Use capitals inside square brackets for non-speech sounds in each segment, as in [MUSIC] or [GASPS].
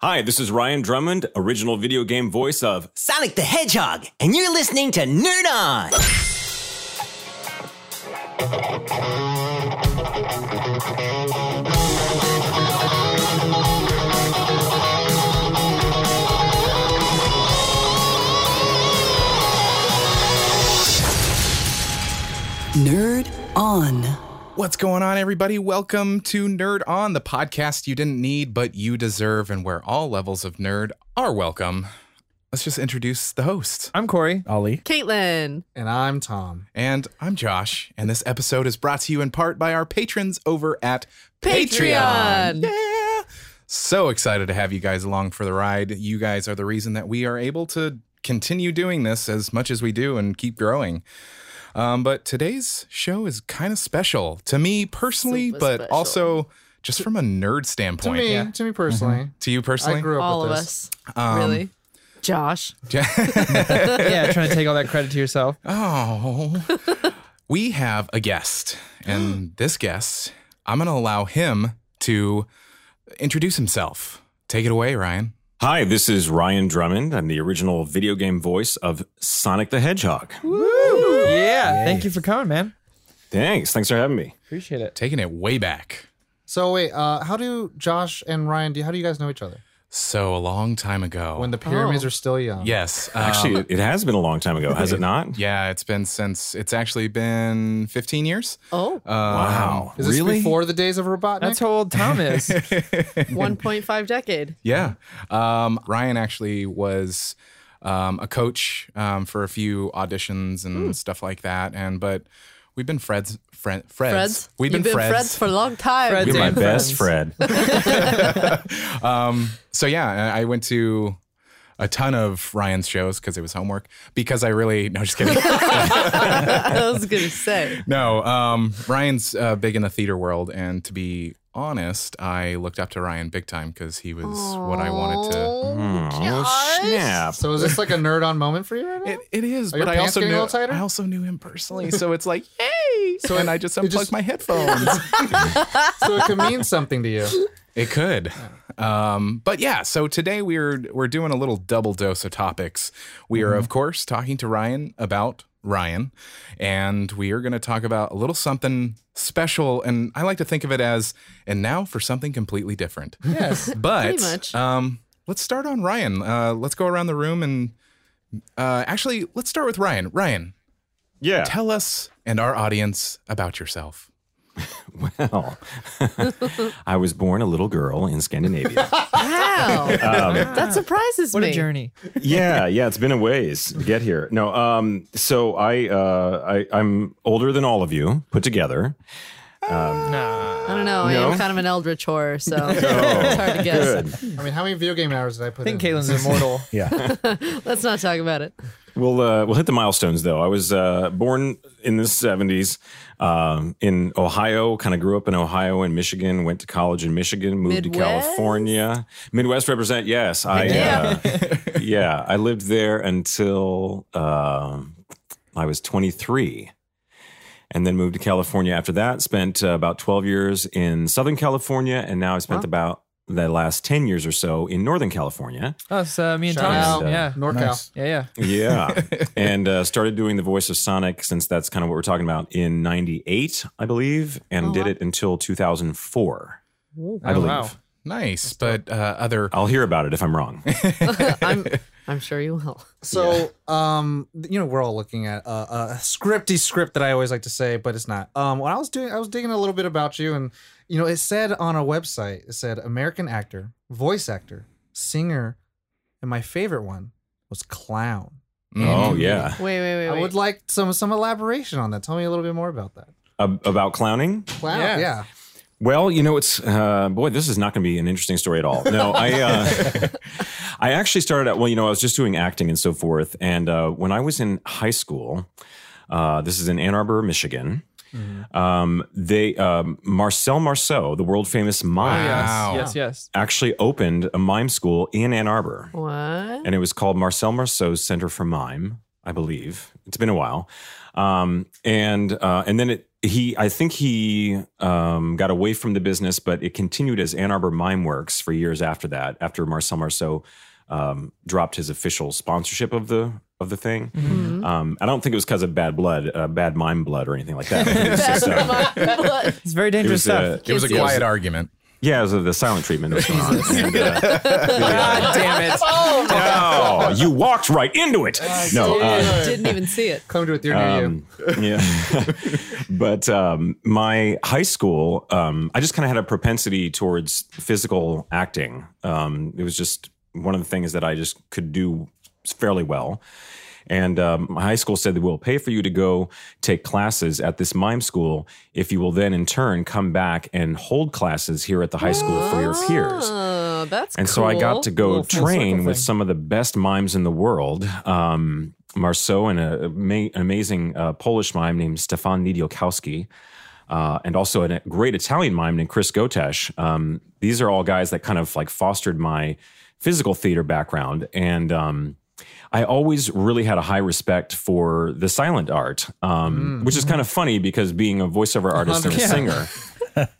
Hi, this is Ryan Drummond, original video game voice of Sonic the Hedgehog, and you're listening to Nerd On. Nerd On. What's going on, everybody? Welcome to Nerd On, the podcast you didn't need but you deserve, and where all levels of nerd are welcome. Let's just introduce the host. I'm Corey. Ollie. Caitlin. And I'm Tom. And I'm Josh, and this episode is brought to you in part by our patrons over at Patreon. Yeah! So excited to have you guys along for the ride. You guys are the reason that we are able to continue doing this as much as we do and keep growing. Um, but today's show is kind of special to me personally, Super but special. also just from a nerd standpoint. To standpoint. me, to me personally, To you personally? I grew up All with of this. us. Um, really? Josh. [LAUGHS] yeah, trying to take all that credit to yourself. Oh, we have a guest, and [GASPS] this guest, I'm going to allow him to introduce himself. Take it away, Ryan. Hi, this is Ryan Drummond. I'm the original video game voice of Sonic the Hedgehog. Yeah, thank you for coming, man. Thanks. Thanks for having me. Appreciate it. Taking it way back. So wait, uh, how do Josh and Ryan? Do how do you guys know each other? So a long time ago. When the pyramids Oh. are still young. yes, um, Actually, it, it has been a long time ago, has it not? [LAUGHS] yeah, it's been since it's actually been 15 years. Oh, Um, Wow. Is this really? before the days of Robotnik? That's how old Tom is. [LAUGHS] [LAUGHS] 1.5 decade. Yeah. Um, Ryan actually was um, a coach um, for a few auditions and stuff like that. And but we've been Freds, friend, Freds. Freds. We've been You've been Freds. Freds for a long time. Freds. You're my and best friends. [LAUGHS] Fred. [LAUGHS] um, so yeah, I I went to a ton of Ryan's shows because it was homework. Because I really no, just kidding. [LAUGHS] I was going to say. no, um, Ryan's uh, big in the theater world, and to be honest, I looked up to Ryan big time because he was what I wanted to. Oh, snap. So is this like a nerd on moment for you right now? It, it is, Are but I also knew? I also knew him personally, [LAUGHS] so it's like, hey. So and I just unplugged just- my headphones. [LAUGHS] so it could mean something to you. it could, um, but yeah. So today we're we're doing a little double dose of topics. We are of course talking to Ryan about Ryan, and we are going to talk about a little something special. And I like to think of it as, and now for something completely different. yes. [LAUGHS] But Um, let's start on Ryan. Uh, let's go around the room and uh, actually let's start with Ryan. Ryan. Yeah. Tell us and our audience about yourself. [LAUGHS] Well, I was born a little girl in Scandinavia. [LAUGHS] Wow. Um, that surprises What me. a journey. yeah, yeah, it's been a ways to get here. No, um, so I, uh, I, I'm older than all of you put together. Nah. I don't know. I No? am kind of an eldritch horror, so [LAUGHS] [LAUGHS] it's hard to guess. Good. I mean, how many video game hours did I put I think in? Caitlin's immortal. [LAUGHS] Yeah. Let's not talk about it. We'll uh, we'll hit the milestones though. I was uh, born in the '70s um, in Ohio. Kind of grew up in Ohio and Michigan. Went to college in Michigan. Moved to Midwest? California. Midwest represent. Yes, I Yeah. uh, yeah I lived there until um I was 23. And then moved to California after that. Spent uh, about 12 years in Southern California. And now I spent about the last 10 years or so in Northern California. Us, uh, me and Tom. out. Yeah. NorCal. Yeah, yeah. Yeah. [LAUGHS] and uh, started doing the voice of Sonic since that's kind of what we're talking about in 98, I believe, and Oh, did wow. it until 2004, I Oh, believe. wow. Nice, but uh, other I'll hear about it if I'm wrong. [LAUGHS] [LAUGHS] I'm, I'm sure you will. So, um, you know, we're all looking at uh, a scripty script that I always like to say, but it's not. Um, when I was doing, I was digging a little bit about you, and you know, it said on a website, it said American actor, voice actor, singer, and my favorite one was clown. oh, yeah. Wait, wait, wait, wait. I would like some some elaboration on that. Tell me a little bit more about that. Ab- about clowning? Clown, Yeah. yeah. Well, you know, it's uh, boy, this is not going to be an interesting story at all. No, [LAUGHS] I uh, I actually started out. Well, you know, I was just doing acting and so forth, and uh, when I was in high school, uh, this is in Ann Arbor, Michigan. Um, they um, Marcel Marceau, the world famous mime, Wow. Yes, yes. actually opened a mime school in Ann Arbor, What? and it was called Marcel Marceau's Center for Mime, I believe. It's been a while, um, and uh, and then it he, I think he um, got away from the business, but it continued as Ann Arbor Mime Works for years after that. After Marcel Marceau um, dropped his official sponsorship of the of the thing, um, I don't think it was because of bad blood, uh, bad mime blood, or anything like that. [LAUGHS] It was just, uh, It's very it dangerous was, stuff. uh, It was a quiet argument. Yeah, it was the silent treatment that was going on. [LAUGHS] And, uh, [LAUGHS] God damn it. no, you walked right into it. No, uh, Didn't even see it. Come to it, they're near you. Um, [LAUGHS] yeah. but um, my high school, um, I just kind of had a propensity towards physical acting. Um, it was just one of the things that I just could do fairly well. And um, my high school said that we'll pay for you to go take classes at this mime school if you will then in turn come back and hold classes here at the high school for your peers. Oh, that's And so I got to go train with some of the best mimes in the world. Um, Marceau and a, an amazing uh, Polish mime named Stefan Niedzialkowski. Uh, and also a great Italian mime named Chris Gotesh. Um, these are all guys that kind of like fostered my physical theater background. And um, I always really had a high respect for the silent art, um, which is kind of funny because being a voiceover artist and a [LAUGHS] Yeah. singer.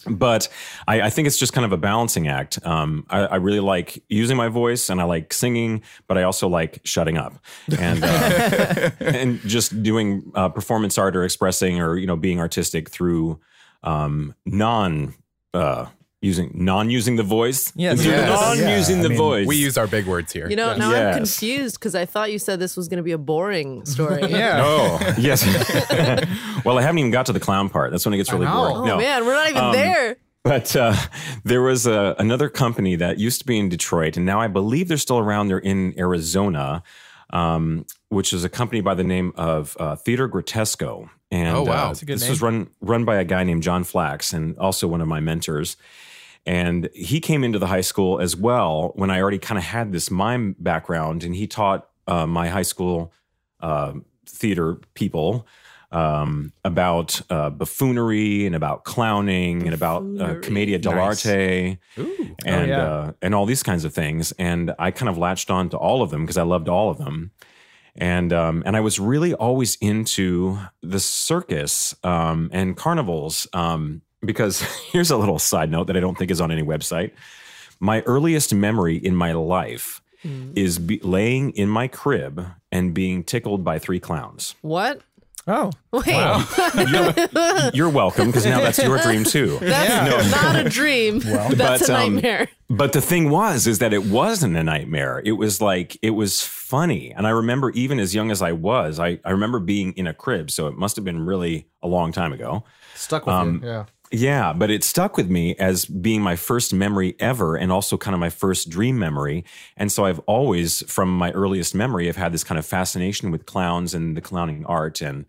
but I, I think it's just kind of a balancing act. Um, I, I really like using my voice and I like singing, but I also like shutting up and uh, [LAUGHS] and just doing uh, performance art or expressing or you know being artistic through um, non uh, using non using the voice. Yes. Yes. non Yeah, using I the mean, voice. We use our big words here. You know, now Yes. I'm confused because I thought you said this was going to be a boring story. [LAUGHS] Yeah. Oh yes. [LAUGHS] well, I haven't even got to the clown part. That's when it gets really boring. Oh No. man, we're not even Um, there. But uh, there was a, another company that used to be in Detroit, and now I believe they're still around. They're in Arizona, um, which is a company by the name of uh, Theater Grottesco. And Oh, wow. uh, That's a good this name. was run run by a guy named John Flax, and also one of my mentors. And he came into the high school as well when I already kind of had this mime background, and he taught uh, my high school uh, theater people um, about uh, buffoonery and about clowning and about uh, commedia dell'arte and yeah. uh, and all these kinds of things. And I kind of latched on to all of them because I loved all of them. And um, and I was really always into the circus um, and carnivals um, because [LAUGHS] here's a little side note that I don't think is on any website. My earliest memory in my life is be- laying in my crib and being tickled by three clowns. What? Oh. Wait, [LAUGHS] You're, you're welcome because now that's your dream too. [LAUGHS] that's not a dream. that's but, a um, nightmare. But the thing was, is that it wasn't a nightmare. It was like, it was funny. And I remember even as young as I was, I, I remember being in a crib. So it must have been really a long time ago. Stuck with um, you. Yeah. Yeah, but it stuck with me as being my first memory ever and also kind of my first dream memory. And so I've always, from my earliest memory, have had this kind of fascination with clowns and the clowning art. And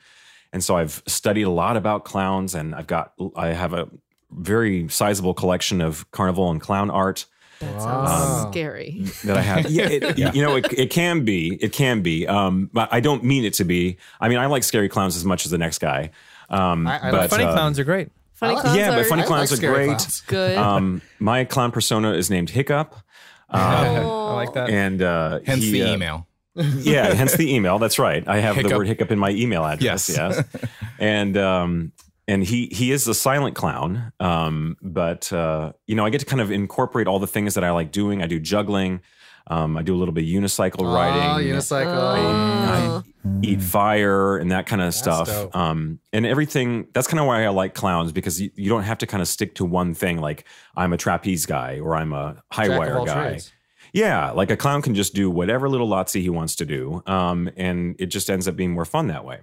and so I've studied a lot about clowns and I've got I have a very sizable collection of carnival and clown art That sounds scary. [LAUGHS] that I have. Yeah, it, [LAUGHS] you know, it, it can be. It can be. Um, but I don't mean it to be. I mean, I like scary clowns as much as the next guy. Um, I- I but, like Funny uh, clowns are great. Funny I- clowns yeah, but are funny I clowns like are great. clowns. good. Um, my clown persona is named Hiccup, [LAUGHS] I like that. and uh, Hence he, the uh, email. [LAUGHS] yeah, hence the email. That's right. I have the word hiccup in my email address. Yes. Yes, [LAUGHS] and um, and he he is a silent clown. Um, but uh, you know, I get to kind of incorporate all the things that I like doing. I do juggling. Um, I do a little bit of unicycle Oh, riding. unicycle. Oh. I eat fire and that kind of stuff. Um, and everything. That's kind of why I like clowns because you, you don't have to kind of stick to one thing. Like I'm a trapeze guy or I'm a high Jack wire guy. trades. Yeah, like a clown can just do whatever little lotsy he wants to do, um, and it just ends up being more fun that way.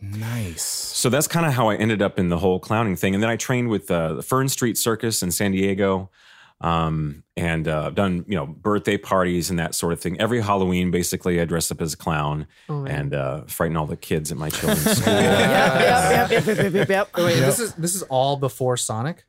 Nice. So that's kind of how I ended up in the whole clowning thing. And then I trained with uh, the Fern Street Circus in San Diego, um, and uh, I've done you know birthday parties and that sort of thing. Every Halloween, basically, I dress up as a clown Oh, and uh, frighten all the kids at my [LAUGHS] children's school. Yep, yep, yep, yep, yep, yep, yep. Wait, this is this is all before Sonic.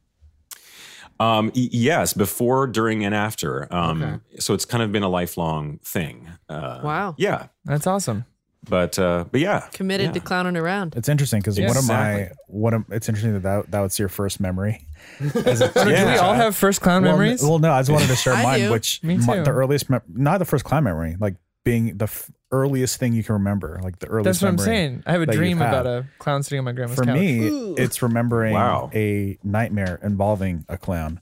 Um, y- yes, before, during, and after. Um, Okay. So it's kind of been a lifelong thing. Uh, Wow. Yeah, That's awesome. But uh, but yeah, Committed yeah. to clowning around. It's interesting because Yeah, one of my exactly. one of it's interesting that that, that was your first memory. [LAUGHS] As a- So do we all have first clown well, memories? Well, no, I just wanted to share [LAUGHS] mine, do. which Me my- the earliest, mem- not the first clown memory, like being the f- earliest thing you can remember, like the earliest. That's what I'm memory saying. I have a dream about a clown sitting on my grandma's For couch. me, it's remembering Wow. a nightmare involving a clown,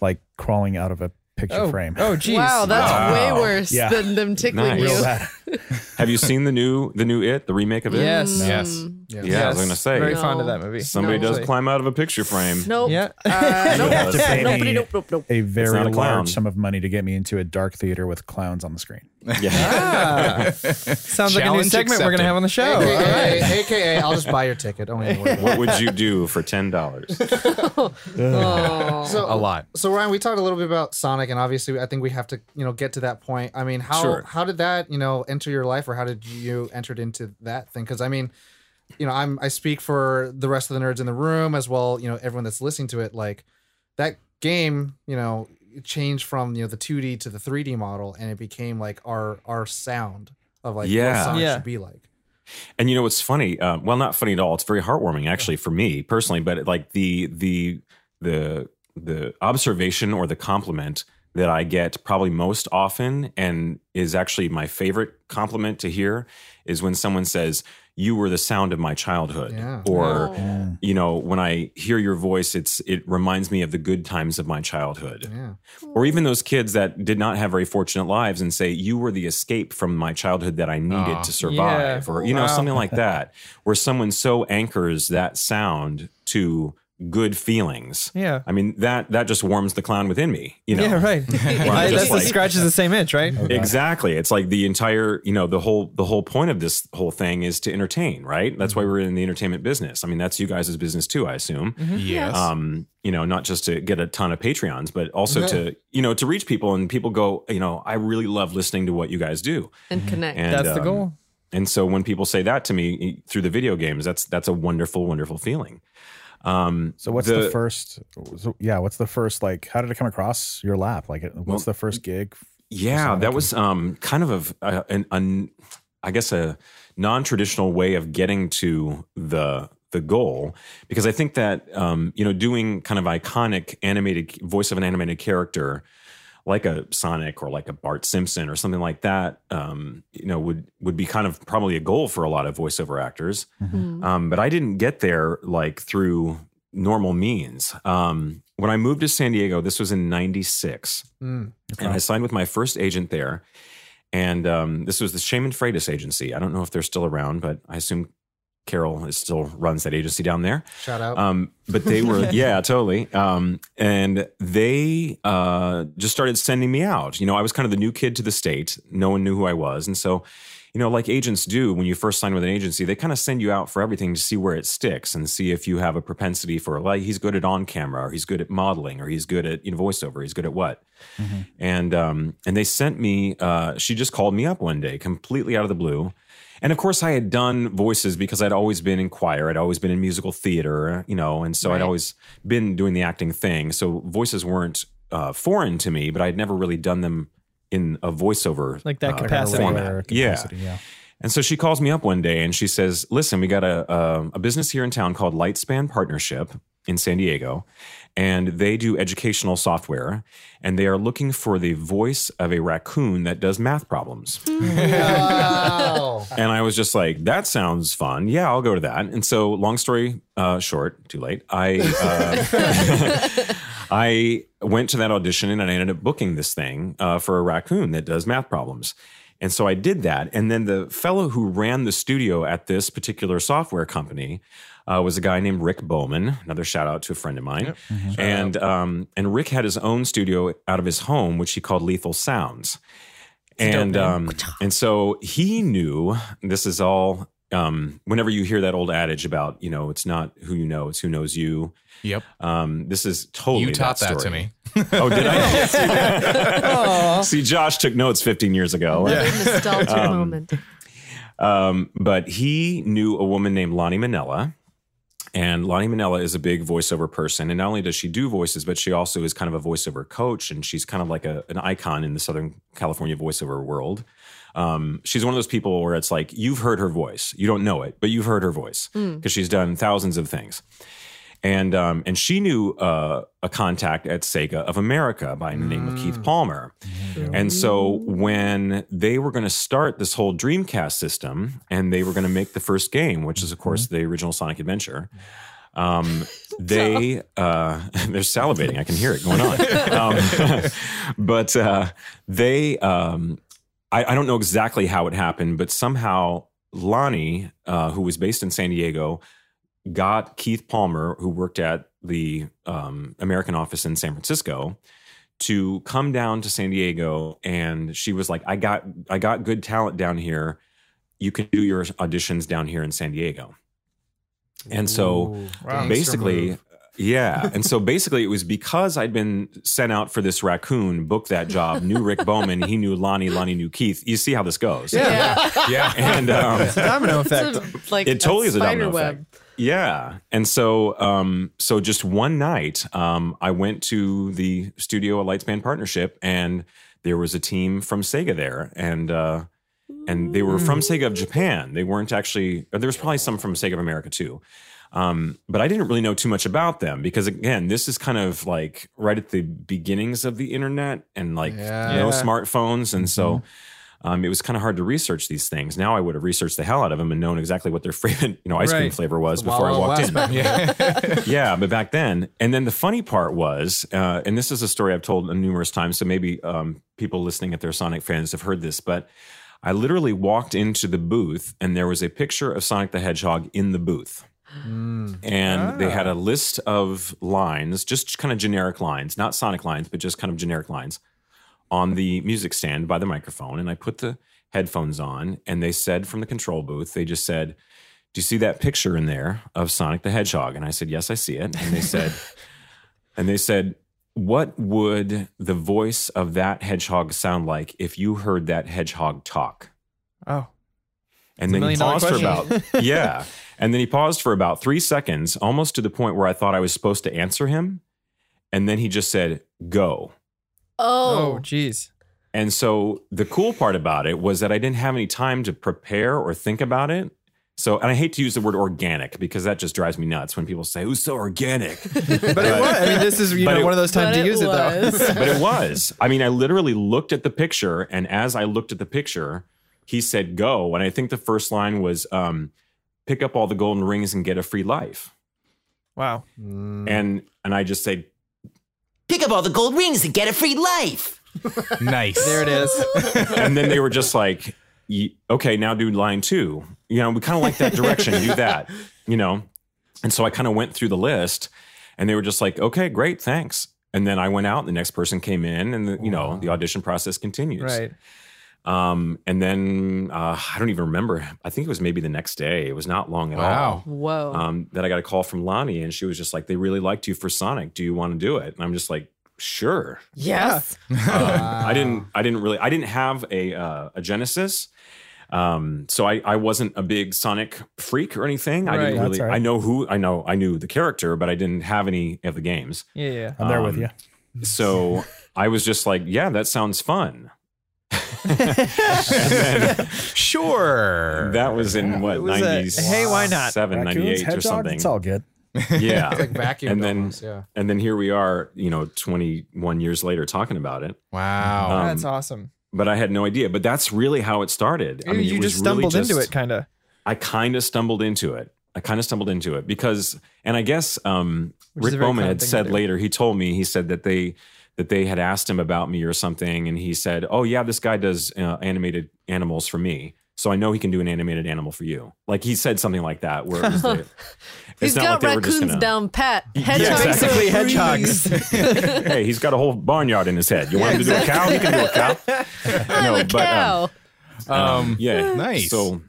like crawling out of a picture oh, frame. oh, geez. Wow, that's Wow. way worse Yeah. than them tickling Nice. You. [LAUGHS] Have you seen the new the new It, the remake of it? Yes. Yes. Mm. Yeah. Yeah, I was gonna say Very No. fond of that movie. somebody No. does Actually. climb out of a picture frame. Nope. Yeah. Uh, [LAUGHS] nope. have to pay Nope, me nope, nope, nope. a very not a clown. large sum of money to get me into a dark theater with clowns on the screen. [LAUGHS] Yeah. Ah. Sounds like a new Challenge segment we're gonna have on the show. All AKA, right. AKA, I'll just buy your ticket. Don't even worry. what would you do for ten dollars? [LAUGHS] So A lot. So Ryan, we talked a little bit about Sonic, and obviously, I think we have to, you know, get to that point. I mean, how Sure. how did that, you know, enter your life, or how did you entered into that thing? Because I mean, you know, I'm I speak for the rest of the nerds in the room as well. You know, everyone that's listening to it, like that game, you know, changed from you know the 2D to the 3D model, and it became like our our sound of like Yeah. what Sonic Yeah. should be like. And you know what's funny? Uh, well, not funny at all. It's very heartwarming, actually, for me personally. But like the the the the observation or the compliment that I get probably most often, and is actually my favorite compliment to hear, is when someone says, "You were the sound of my childhood," Yeah. or Oh. you know, when I hear your voice, it's it reminds me of the good times of my childhood. Yeah. Or even those kids that did not have very fortunate lives and say, You were the escape from my childhood that I needed Aw. to survive. Yeah. Or, you know, something like that, where someone so anchors that sound to good feelings. Yeah. I mean, that that just warms the clown within me, you know. Yeah, right. [LAUGHS] I, that's like- the scratches the same itch, right? Exactly. It's like the entire, you know, the whole the whole point of this whole thing is to entertain, right? That's why we're in the entertainment business. I mean, that's you guys' business too, I assume. Yes. Um, you know, not just to get a ton of Patreons, but also to, you know, to reach people and people go, you know, I really love listening to what you guys do. And connect. And That's the um, goal. And so when people say that to me through the video games, that's that's a wonderful, wonderful feeling. Um, So what's the, first? So, yeah, what's the first? Like, how did it come across your lap? Like, what's Well, the first gig? Yeah, that was um, kind of a, a, an, an, I guess a non-traditional way of getting to the the goal because I think that um, you know doing kind of iconic animated voice of an animated character like a Sonic or like a Bart Simpson or something like that, um, you know, would would be kind of probably a goal for a lot of voiceover actors. Um, but I didn't get there like through normal means. Um, when I moved to San Diego, this was in '96 Mm. and I signed with my first agent there. And um, this was the Shamon Freitas agency. I don't know if they're still around, but I assume Carol is still runs that agency down there. Shout out. Um, but they were, [LAUGHS] yeah, totally. Um, and they uh, just started sending me out. You know, I was kind of the new kid to the state. No one knew who I was. And so, you know, like agents do when you first sign with an agency, they kind of send you out for everything to see where it sticks and see if you have a propensity for, like, he's good at on camera or he's good at modeling or he's good at, you know, voiceover. He's good at what? And, um, and they sent me, uh, she just called me up one day completely out of the blue. And of course, I had done voices because I'd always been in choir. I'd always been in musical theater, you know, and so I'd always been doing the acting thing. So voices weren't uh, foreign to me, but I'd never really done them in a voiceover Like that uh, capacity. format. Regular Yeah. yeah. And so she calls me up one day and she says, "Listen, we got a a, a business here in town called Lightspan Partnership in San Diego, and they do educational software, and they are looking for the voice of a raccoon that does math problems." wow. And I was just like, that sounds fun. Yeah, I'll go to that. And so, long story uh, short, too late. I uh, [LAUGHS] I went to that audition and I ended up booking this thing uh, for a raccoon that does math problems. And so I did that. And then the fellow who ran the studio at this particular software company uh, was a guy named Rick Bowman. Another shout out to a friend of mine. And um, and Rick had his own studio out of his home, which he called Lethal Sounds and um, and so he knew this is all um, whenever you hear that old adage about you know it's not who you know it's who knows you Yep. um, this is totally You taught that, to me. oh did i [LAUGHS] see josh took notes 15 years ago What a nostalgic [LAUGHS] Um, moment. um, but he knew a woman named Lani Minella. And Lani Minella is a big voiceover person. And not only does she do voices, but she also is kind of a voiceover coach. And she's kind of like a, an icon in the Southern California voiceover world. Um, she's one of those people where it's like, you've heard her voice. You don't know it, but you've heard her voice because she's done thousands of things. And um, and she knew uh, a contact at Sega of America by the name of Keith Palmer. And so when they were going to start this whole Dreamcast system and they were going to make the first game, which is of course the original Sonic Adventure, um, [LAUGHS] they uh, [LAUGHS] they're salivating. I can hear it going on. Um, [LAUGHS] but uh, they, um, I, I don't know exactly how it happened, but somehow Lani, uh, who was based in San Diego, got Keith Palmer, who worked at the um, American office in San Francisco, to come down to San Diego. And she was like, "I got, I got good talent down here. You can do your auditions down here in San Diego." And so Gangster basically yeah [LAUGHS] and so basically it was because i'd been sent out for this raccoon booked that job knew rick [LAUGHS] bowman he knew lani lani knew keith you see how this goes Yeah. Yeah. [LAUGHS] and um, Domino effect. It's a- like it totally is a domino web. effect yeah and so um so just one night um i went to the studio at lightspan partnership and there was a team from sega there and uh and they were from Sega of Japan. They weren't actually. There was probably some from Sega of America too, um, but I didn't really know too much about them because again, this is kind of like right at the beginnings of the internet and like Yeah. no smartphones, and so um, it was kind of hard to research these things. Now I would have researched the hell out of them and known exactly what their [LAUGHS] favorite you know ice cream flavor was before I walked in. Yeah. [LAUGHS] [LAUGHS] yeah, but back then, and then the funny part was, uh, and this is a story I've told numerous times, so maybe um, people listening at their Sonic fans have heard this, but I literally walked into the booth and there was a picture of Sonic the Hedgehog in the booth. And they had a list of lines, just kind of generic lines, not Sonic lines, but just kind of generic lines on the music stand by the microphone. And I put the headphones on and they said from the control booth, they just said, Do you see that picture in there of Sonic the Hedgehog? And I said, Yes, I see it. And they said, [LAUGHS] and they said, What would the voice of that hedgehog sound like if you heard that hedgehog talk? Oh. And then he paused for about [LAUGHS] yeah. And then he paused for about three seconds, almost to the point where I thought I was supposed to answer him. And then he just said, go. Oh, Oh, jeez. And so the cool part about it was that I didn't have any time to prepare or think about it. So, and I hate to use the word organic because that just drives me nuts when people say, "Who's so organic?" [LAUGHS] But it was. I mean, this is you know it- one of those times to it use it though. [LAUGHS] but it was. I mean, I literally looked at the picture, and as I looked at the picture, he said, "Go." And I think the first line was, um, "Pick up all the golden rings and get a free life." wow. And and I just said, Pick up all the gold rings and get a free life. nice. There it is. [LAUGHS] and then they were just like, okay, now do line two. You know, we kind of like that direction, do that, you know? And so I kind of went through the list and they were just like, okay, great, thanks. And then I went out, and the next person came in, and the, you know, the audition process continues. right. Um, and then uh, I don't even remember. I think it was maybe the next day. It was not long at all. Wow. whoa. Um, that I got a call from Lani, and she was just like, "They really liked you for Sonic. Do you want to do it?" And I'm just like, "Sure." yes. Uh, I didn't. I didn't really. I didn't have a uh, a Genesis, um, so I I wasn't a big Sonic freak or anything. I didn't really. all right. I know who. I know. I knew the character, but I didn't have any of the games. Yeah, yeah. I'm there with Um, you. So I was just like, "Yeah, that sounds fun." [LAUGHS] and then Sure. that was in what It was a, nineties? hey, why not? Seven, Raccoons, or hedgehogs, something. It's all good. Yeah. [LAUGHS] like vacuum and then almost, yeah. and then here we are, you know, 21 years later talking about it. wow. Um, That's awesome. But I had no idea. But that's really how it started. I mean, you it was just really stumbled into just- it, kind of. I kind of stumbled into it. I kind of stumbled into it because, and I guess um, Rick Bowman had said later. He told me he said that they that they had asked him about me or something, and he said, "Oh yeah, this guy does uh, animated animals for me." So I know he can do an animated animal for you. Like he said something like that. Where it was the, [LAUGHS] He's it's not got like they were just raccoons gonna- down pat. Hedgehogs exactly. hedgehogs. [LAUGHS] hey, he's got a whole barnyard in his head. You want him to do a cow? He can do a cow. [LAUGHS] I'm a but, um, cow. Um, yeah Nice. so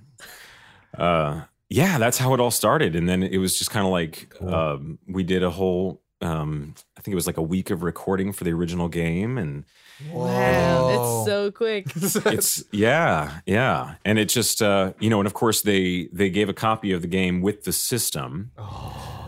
uh yeah that's how it all started and then it was just kind of like um we did a whole um i think it was like a week of recording for the original game and wow. It's so quick. [LAUGHS] it's yeah yeah and it just uh you know and of course they they gave a copy of the game with the system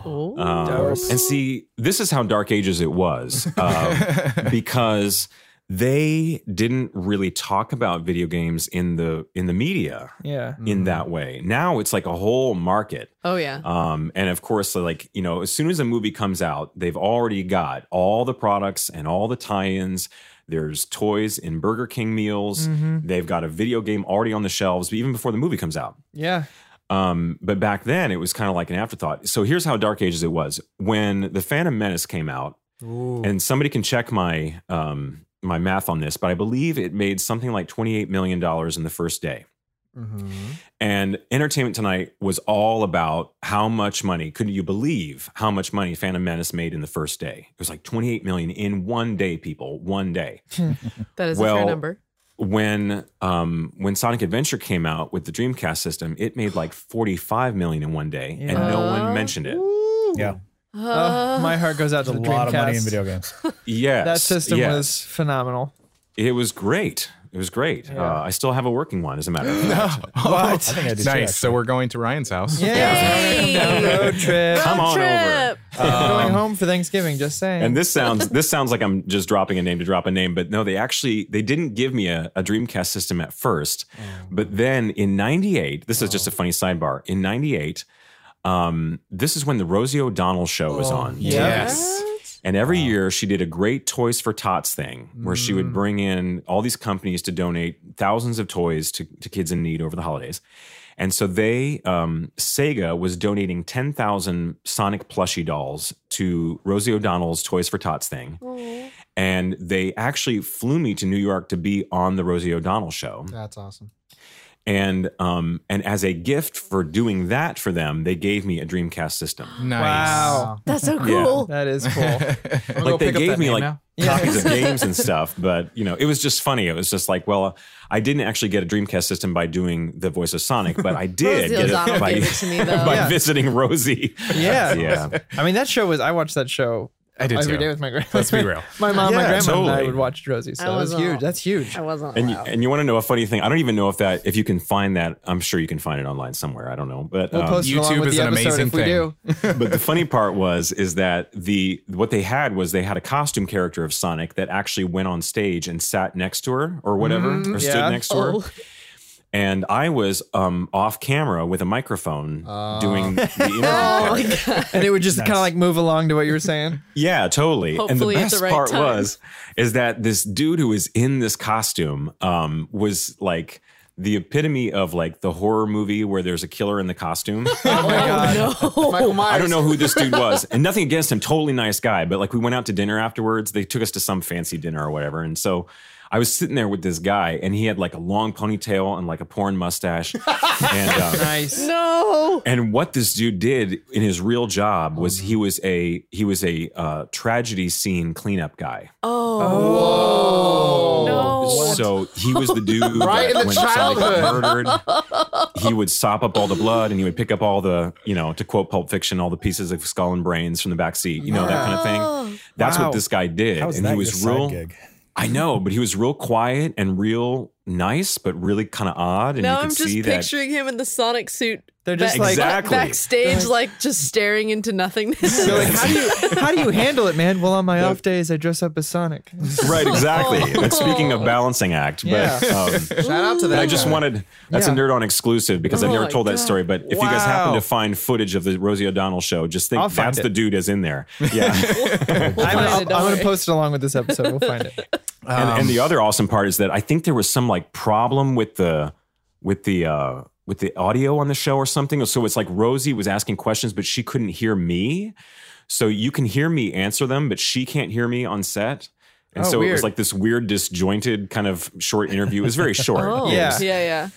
Ooh. um, and see, this is how Dark Ages it was uh, [LAUGHS] because they didn't really talk about video games in the in the media Yeah. in that way. Now it's like a whole market. oh yeah. Um, and of course, like, you know, as soon as a movie comes out, they've already got all the products and all the tie ins. There's toys in Burger King meals. Mm-hmm. They've got a video game already on the shelves, even before the movie comes out. Yeah. Um, but back then, it was kind of like an afterthought. So here's how Dark Ages it was when the Phantom Menace came out, and somebody can check my um, my math on this, but I believe it made something like 28 million dollars in the first day. Mm-hmm. And Entertainment Tonight was all about how much money. Couldn't you believe how much money Phantom Menace made in the first day? It was like 28 million in one day, people, one day. [LAUGHS] That is a Well, fair number. When um, when Sonic Adventure came out with the Dreamcast system, it made like 45 million in one day, and no one mentioned it. Yeah. Oh, my heart goes out to a the lot of money in video games. Yes, That system yes. was phenomenal. It was great. It was great. Uh, I still have a working one, as a matter of [LAUGHS] fact. [LAUGHS] I think I did too, nice. So we're going to Ryan's house. Yeah. Road [LAUGHS] trip. Come on over. Trip. going home for Thanksgiving. Just saying. And this sounds this sounds like I'm just dropping a name to drop a name, but no, they actually they didn't give me a, a Dreamcast system at first. But then in '98, this is just a funny sidebar. In '98, um, this is when the Rosie O'Donnell show was on. Yes. And every year she did a great Toys for Tots thing where she would bring in all these companies to donate thousands of toys to, to kids in need over the holidays. And so they, um, Sega was donating 10,000 Sonic plushie dolls to Rosie O'Donnell's Toys for Tots thing. And they actually flew me to New York to be on the Rosie O'Donnell show. That's awesome. And um, and as a gift for doing that for them, they gave me a Dreamcast system. Nice. wow. That's so cool. That is cool. [LAUGHS] I'm gonna go like they gave me like now. [LAUGHS] copies of games and stuff but you know it was just funny it was just like well i didn't actually get a dreamcast system by doing the voice of sonic but i [LAUGHS] did get it by, it me, by Yeah. visiting rosie Yeah. yeah I mean, that show was. I watched that show I did every too. day with my grandma. Let's be real. [LAUGHS] my mom, my Yeah, grandma, and I would watch Rosie. So I it was huge. That's huge. I wasn't and you, and you want to know a funny thing i don't even know if that if you can find that i'm sure you can find it online somewhere i don't know but We'll um, post it along YouTube with is the an episode amazing if we thing. do. [LAUGHS] but the funny part was is that the what they had was they had a costume character of Sonic that actually went on stage and sat next to her or whatever or stood next to her. Oh. And I was um, off camera with a microphone Oh. doing the [LAUGHS] interview part. [LAUGHS] and it would just kind of like move along to what you were saying. Yeah, totally. and the Hopefully at the best right part time. was is that this dude who was in this costume um, was like the epitome of like the horror movie where there's a killer in the costume. [LAUGHS] Oh, my god! Michael Myers. I don't know who this dude was, and nothing against him. Totally nice guy, but like we went out to dinner afterwards. They took us to some fancy dinner or whatever, and so I was sitting there with this guy, and he had like a long ponytail and like a porn mustache, [LAUGHS] and um, Nice. no. and what this dude did in his real job was he was a he was a uh, tragedy scene cleanup guy. Oh. No. So he was the dude [LAUGHS] Right in that the when somebody got murdered, [LAUGHS] he would sop up all the blood and he would pick up all the, you know, to quote Pulp Fiction, all the pieces of skull and brains from the back seat, you know, that kind of thing. That's Wow. what this guy did. How is and that he your was side real gig? I know, but he was real quiet and real nice, but really kind of odd. And Now you could I'm just see that picturing him in the Sonic suit. They're just back- like- Exactly. backstage, like just staring into nothingness. They're like, how do you how do you handle it, man? Well, on my off days, I dress up as Sonic. [LAUGHS] Right, exactly. [LAUGHS] and speaking of balancing act, but um, Shout out to that. I just wanted that's Yeah. a nerd on exclusive because I've Oh never my told that story. But if you guys happen to find footage of the Rosie O'Donnell show, just think that's it. the dude is in there. [LAUGHS] Yeah. We'll I'm, gonna- it, I'm gonna post it along with this episode. We'll find it. And, and the other awesome part is that I think there was some like problem with the with the uh with the audio on the show or something. So it's like Rosie was asking questions, but she couldn't hear me. So you can hear me answer them, but she can't hear me on set. And Oh, so it was like this weird, disjointed kind of short interview. It was very [LAUGHS] short. Oh, Yeah. yeah, yeah.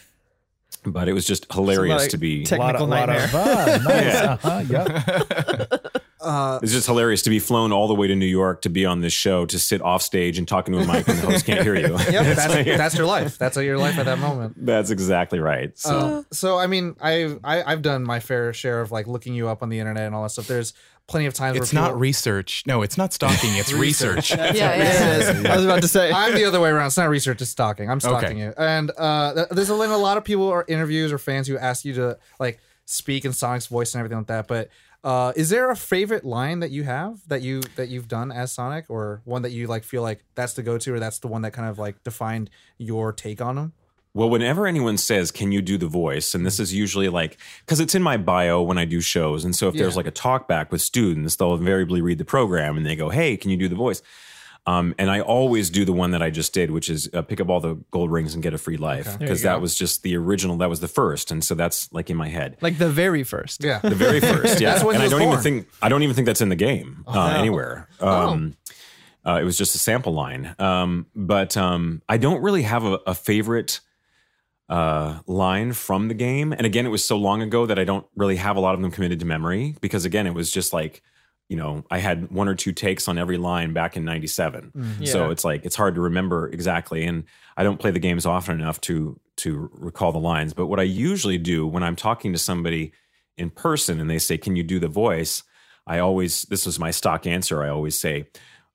but it was just hilarious like to be. tech- A lot of, Technical lot of uh, [LAUGHS] nice. Yeah. Uh-huh, yep. [LAUGHS] Uh, It's just hilarious to be flown all the way to New York to be on this show to sit off stage and talking to a mic and the host can't hear you. [LAUGHS] yep, that's, [LAUGHS] that's your life. That's your life at that moment. That's exactly right. So Uh, so I mean, I've I, I've done my fair share of like looking you up on the internet and all that stuff. There's plenty of times It's where not people- research. No, it's not stalking. It's [LAUGHS] research. Yeah, yeah. I was about to say. I'm the other way around. It's not research, it's stalking. I'm stalking you. And uh, there's a, a lot of people or interviews or fans who ask you to like speak in Sonic's voice and everything like that. But uh, is there a favorite line that you have that you that you've done as Sonic, or one that you like feel like that's the go to, or that's the one that kind of like defined your take on him? Well, whenever anyone says, "Can you do the voice?" and this is usually like because it's in my bio when I do shows, and so if there's like a talk back with students, they'll invariably read the program and they go, "Hey, can you do the voice?" Um, and I always do the one that I just did, which is uh, pick up all the gold rings and get a free life, because that was just the original. That was the first, and so that's like in my head. Like the very first. Yeah. The very first, [LAUGHS] yeah. And I don't even think I don't even think that's in the game uh, anywhere. Um, uh, it was just a sample line. Um, but um, I don't really have a, a favorite uh, line from the game. And again, it was so long ago that I don't really have a lot of them committed to memory because again, it was just like. You know, I had one or two takes on every line back in '97, so Yeah. it's like it's hard to remember exactly. And I don't play the games often enough to to recall the lines. But what I usually do when I'm talking to somebody in person and they say, "Can you do the voice?" I always this was my stock answer. I always say,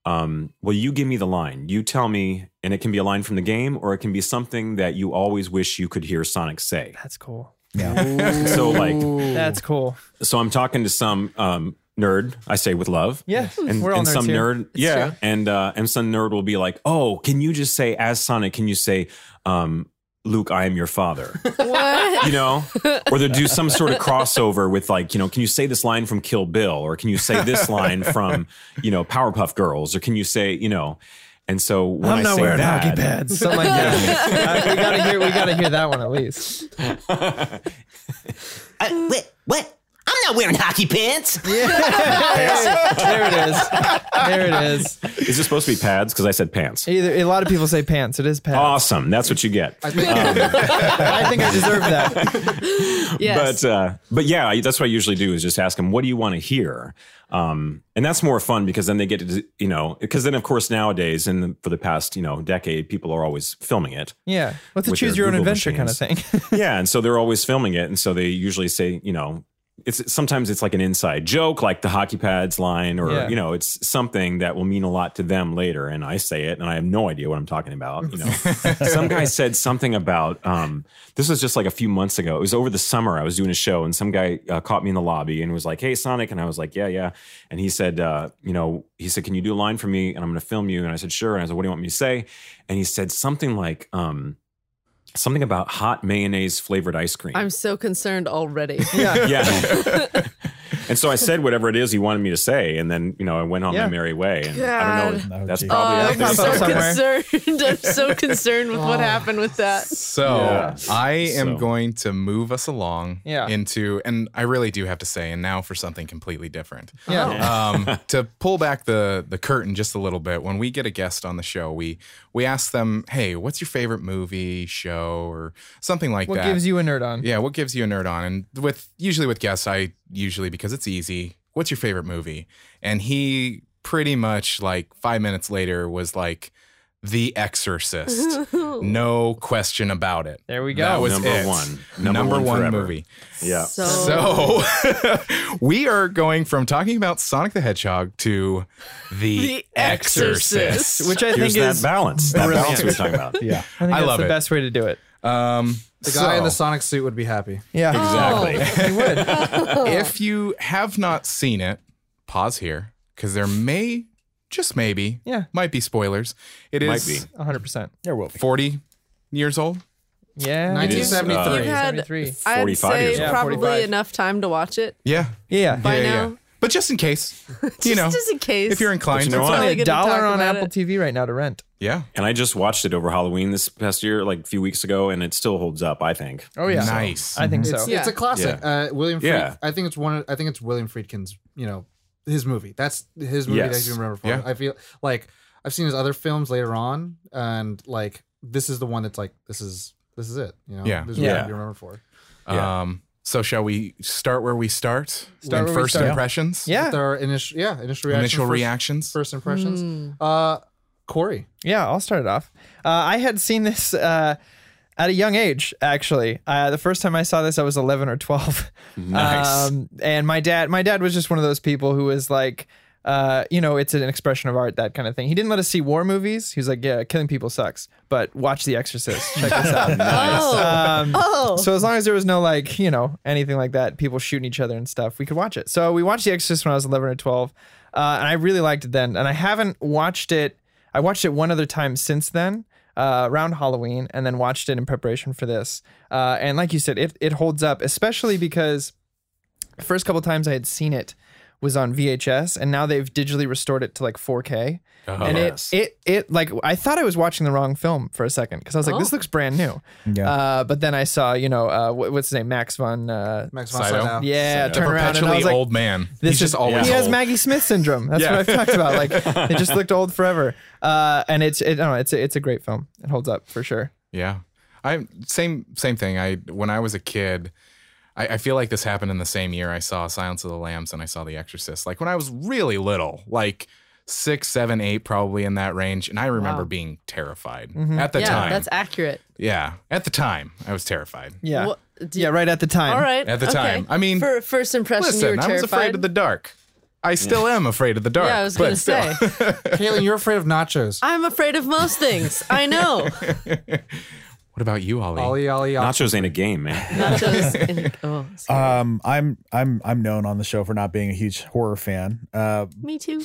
um, "Well, you give me the line. You tell me, and it can be a line from the game, or it can be something that you always wish you could hear Sonic say." That's cool. Yeah. [LAUGHS] so, like, That's cool. so I'm talking to some um, nerd. I say with love. Yeah. And, We're all and nerds some here. nerd, yeah, and uh, and some nerd will be like, "Oh, can you just say as Sonic? Can you say, um, Luke, I am your father?" [LAUGHS] What? you know, or they'll do some sort of crossover with like, you know, can you say this line from Kill Bill, or can you say this line from, you know, Powerpuff Girls, or can you say, you know, and so when I'm I not say wearing that, hockey pads. [LAUGHS] Something like that. Uh, we gotta hear. We gotta hear that one at least. [LAUGHS] Uh, wait, what? I'm not wearing hockey pants. [LAUGHS] Yeah. There it is. There it is. is it supposed to be pads? Because I said pants. Either a lot of people say pants. It is pants. Awesome, that's what you get. I think [LAUGHS] I think I deserve that. Yes. But uh, but yeah, that's what I usually do is just ask them, what do you want to hear? Um, and that's more fun because then they get to you know because then of course nowadays and for the past you know decade people are always filming it. Yeah. What's a choose your own Google adventure kind of thing? [LAUGHS] yeah, and so they're always filming it, and so they usually say, you know, it's sometimes it's like an inside joke, like the hockey pads line, or Yeah. you know, it's something that will mean a lot to them later. And I say it, and I have no idea what I'm talking about. You know, [LAUGHS] some guy said something about um, this was just like a few months ago. It was over the summer. I was doing a show, and some guy uh, caught me in the lobby and was like, "Hey, Sonic," and I was like, "Yeah, yeah," and he said, uh, "You know," he said, "Can you do a line for me?" And I'm going to film you. And I said, "Sure." And I said, "What do you want me to say?" And he said something like. Um, Something about hot mayonnaise flavored ice cream. I'm so concerned already. [LAUGHS] yeah. Yeah. [LAUGHS] [LAUGHS] and so I said whatever it is he wanted me to say, and then you know I went on Yeah. my merry way. And I don't know. That's oh, probably. Uh, I'm so somewhere. concerned. I'm so concerned with what happened with that. So Yeah. I am So- going to move us along Yeah. into, and I really do have to say, and now for something completely different. Yeah. um, to pull back the the curtain just a little bit, when we get a guest on the show, we we ask them, "Hey, what's your favorite movie, show, or something like What that?" What gives you a nerd on? yeah, what gives you a nerd on? And with usually with guests, I usually because it's easy. What's your favorite movie? And he pretty much like five minutes later was like, The Exorcist. [LAUGHS] no question about it. There we go. That was Number it. one. Number, Number one one, movie. Yeah. So, So [LAUGHS] we are going from talking about Sonic the Hedgehog to The, The Exorcist. Exorcist. Which I Here's think that is balance. That brilliant. balance we were talking about. [LAUGHS] Yeah. I think I that's love the it. best way to do it. Um, the guy in the Sonic suit would be happy. Yeah. Exactly. He would. if you have not seen it, pause here because there may, just maybe, Yeah. might be spoilers. It is Might be. 100%. There will be. 40 years old. Yeah. 1973. uh, You've had, 73. I'd 45 say years old. probably 45. enough time to watch it. Yeah. Yeah. By yeah, now. yeah. But just in case, [LAUGHS] you know, just in case. if you're inclined you know to. what? Only a good to talk dollar on Apple it. TV right now to rent. Yeah. And I just watched it over Halloween this past year, like a few weeks ago, and it still holds up. I think. Oh yeah. Nice. I think so. It's, Yeah. it's a classic. Uh, William. Fried, Yeah. I think it's one. Of, I think it's William Friedkin's. You know, his movie. That's his movie Yes. that you remember for. Yeah. I feel like I've seen his other films later on, and like this is the one that's like this is this is it. You know, Yeah. This is Yeah. what you remember for. Yeah. Um, so shall we start where we start? Start In where we first start. impressions? Yeah. There are initial, yeah, initial reactions. Initial first, reactions? first impressions. Uh, Corey. Yeah, I'll start it off. Uh, I had seen this uh, at a young age, actually. Uh, the first time I saw this, I was 11 or 12. [LAUGHS] Nice. Um, and my dad, my dad was just one of those people who was like, uh, you know, it's an expression of art, that kind of thing. He didn't let us see war movies. He was like, yeah, killing people sucks, but watch The Exorcist. Check this [LAUGHS] out. Oh. Um, oh. so as long as there was no like, you know, anything like that, people shooting each other and stuff, we could watch it. So we watched The Exorcist when I was 11 or 12, uh, and I really liked it then. And I haven't watched it. I watched it one other time since then, uh, around Halloween, and then watched it in preparation for this. Uh, and like you said, it it holds up, especially because the first couple times I had seen it was on VHS, and now they've digitally restored it to like 4K. and yes. it, it, it, like, I thought I was watching the wrong film for a second because I was like, this Oh. looks brand new. Yeah. Uh, but then I saw, you know, uh, what, what's his name, Max von, uh, Max von Sydow? Sydow. yeah, The turn around and I perpetually was like, old man. this He's just is, always he has old. Maggie Smith syndrome. That's Yeah. what I've talked about. Like, [LAUGHS] it just looked old forever. Uh, and it's, it, I don't know, it's, a, it's a great film. It holds up for sure. Yeah, I same same thing. I when I was a kid, I, I feel like this happened in the same year I saw Silence of the Lambs and I saw The Exorcist. Like when I was really little, like six, seven, eight, probably in that range, and I remember Wow. being terrified Mm-hmm. at the yeah, time. that's accurate. yeah, at the time, I was terrified. Yeah. What- do- yeah, right at the time. All right. At the okay. time. I mean, for first impression, you were Listen, I was afraid of the dark. I still am afraid of the dark. yeah, I was gonna say. [LAUGHS] Caitlin, you're afraid of nachos. I'm afraid of most things. I know. [LAUGHS] What about you, Ollie? Ollie, Ollie, Ollie. Nachos ain't a game, man. [LAUGHS] Nachos. And, oh, scary. Um, I'm I'm I'm known on the show for not being a huge horror fan. Uh, me too.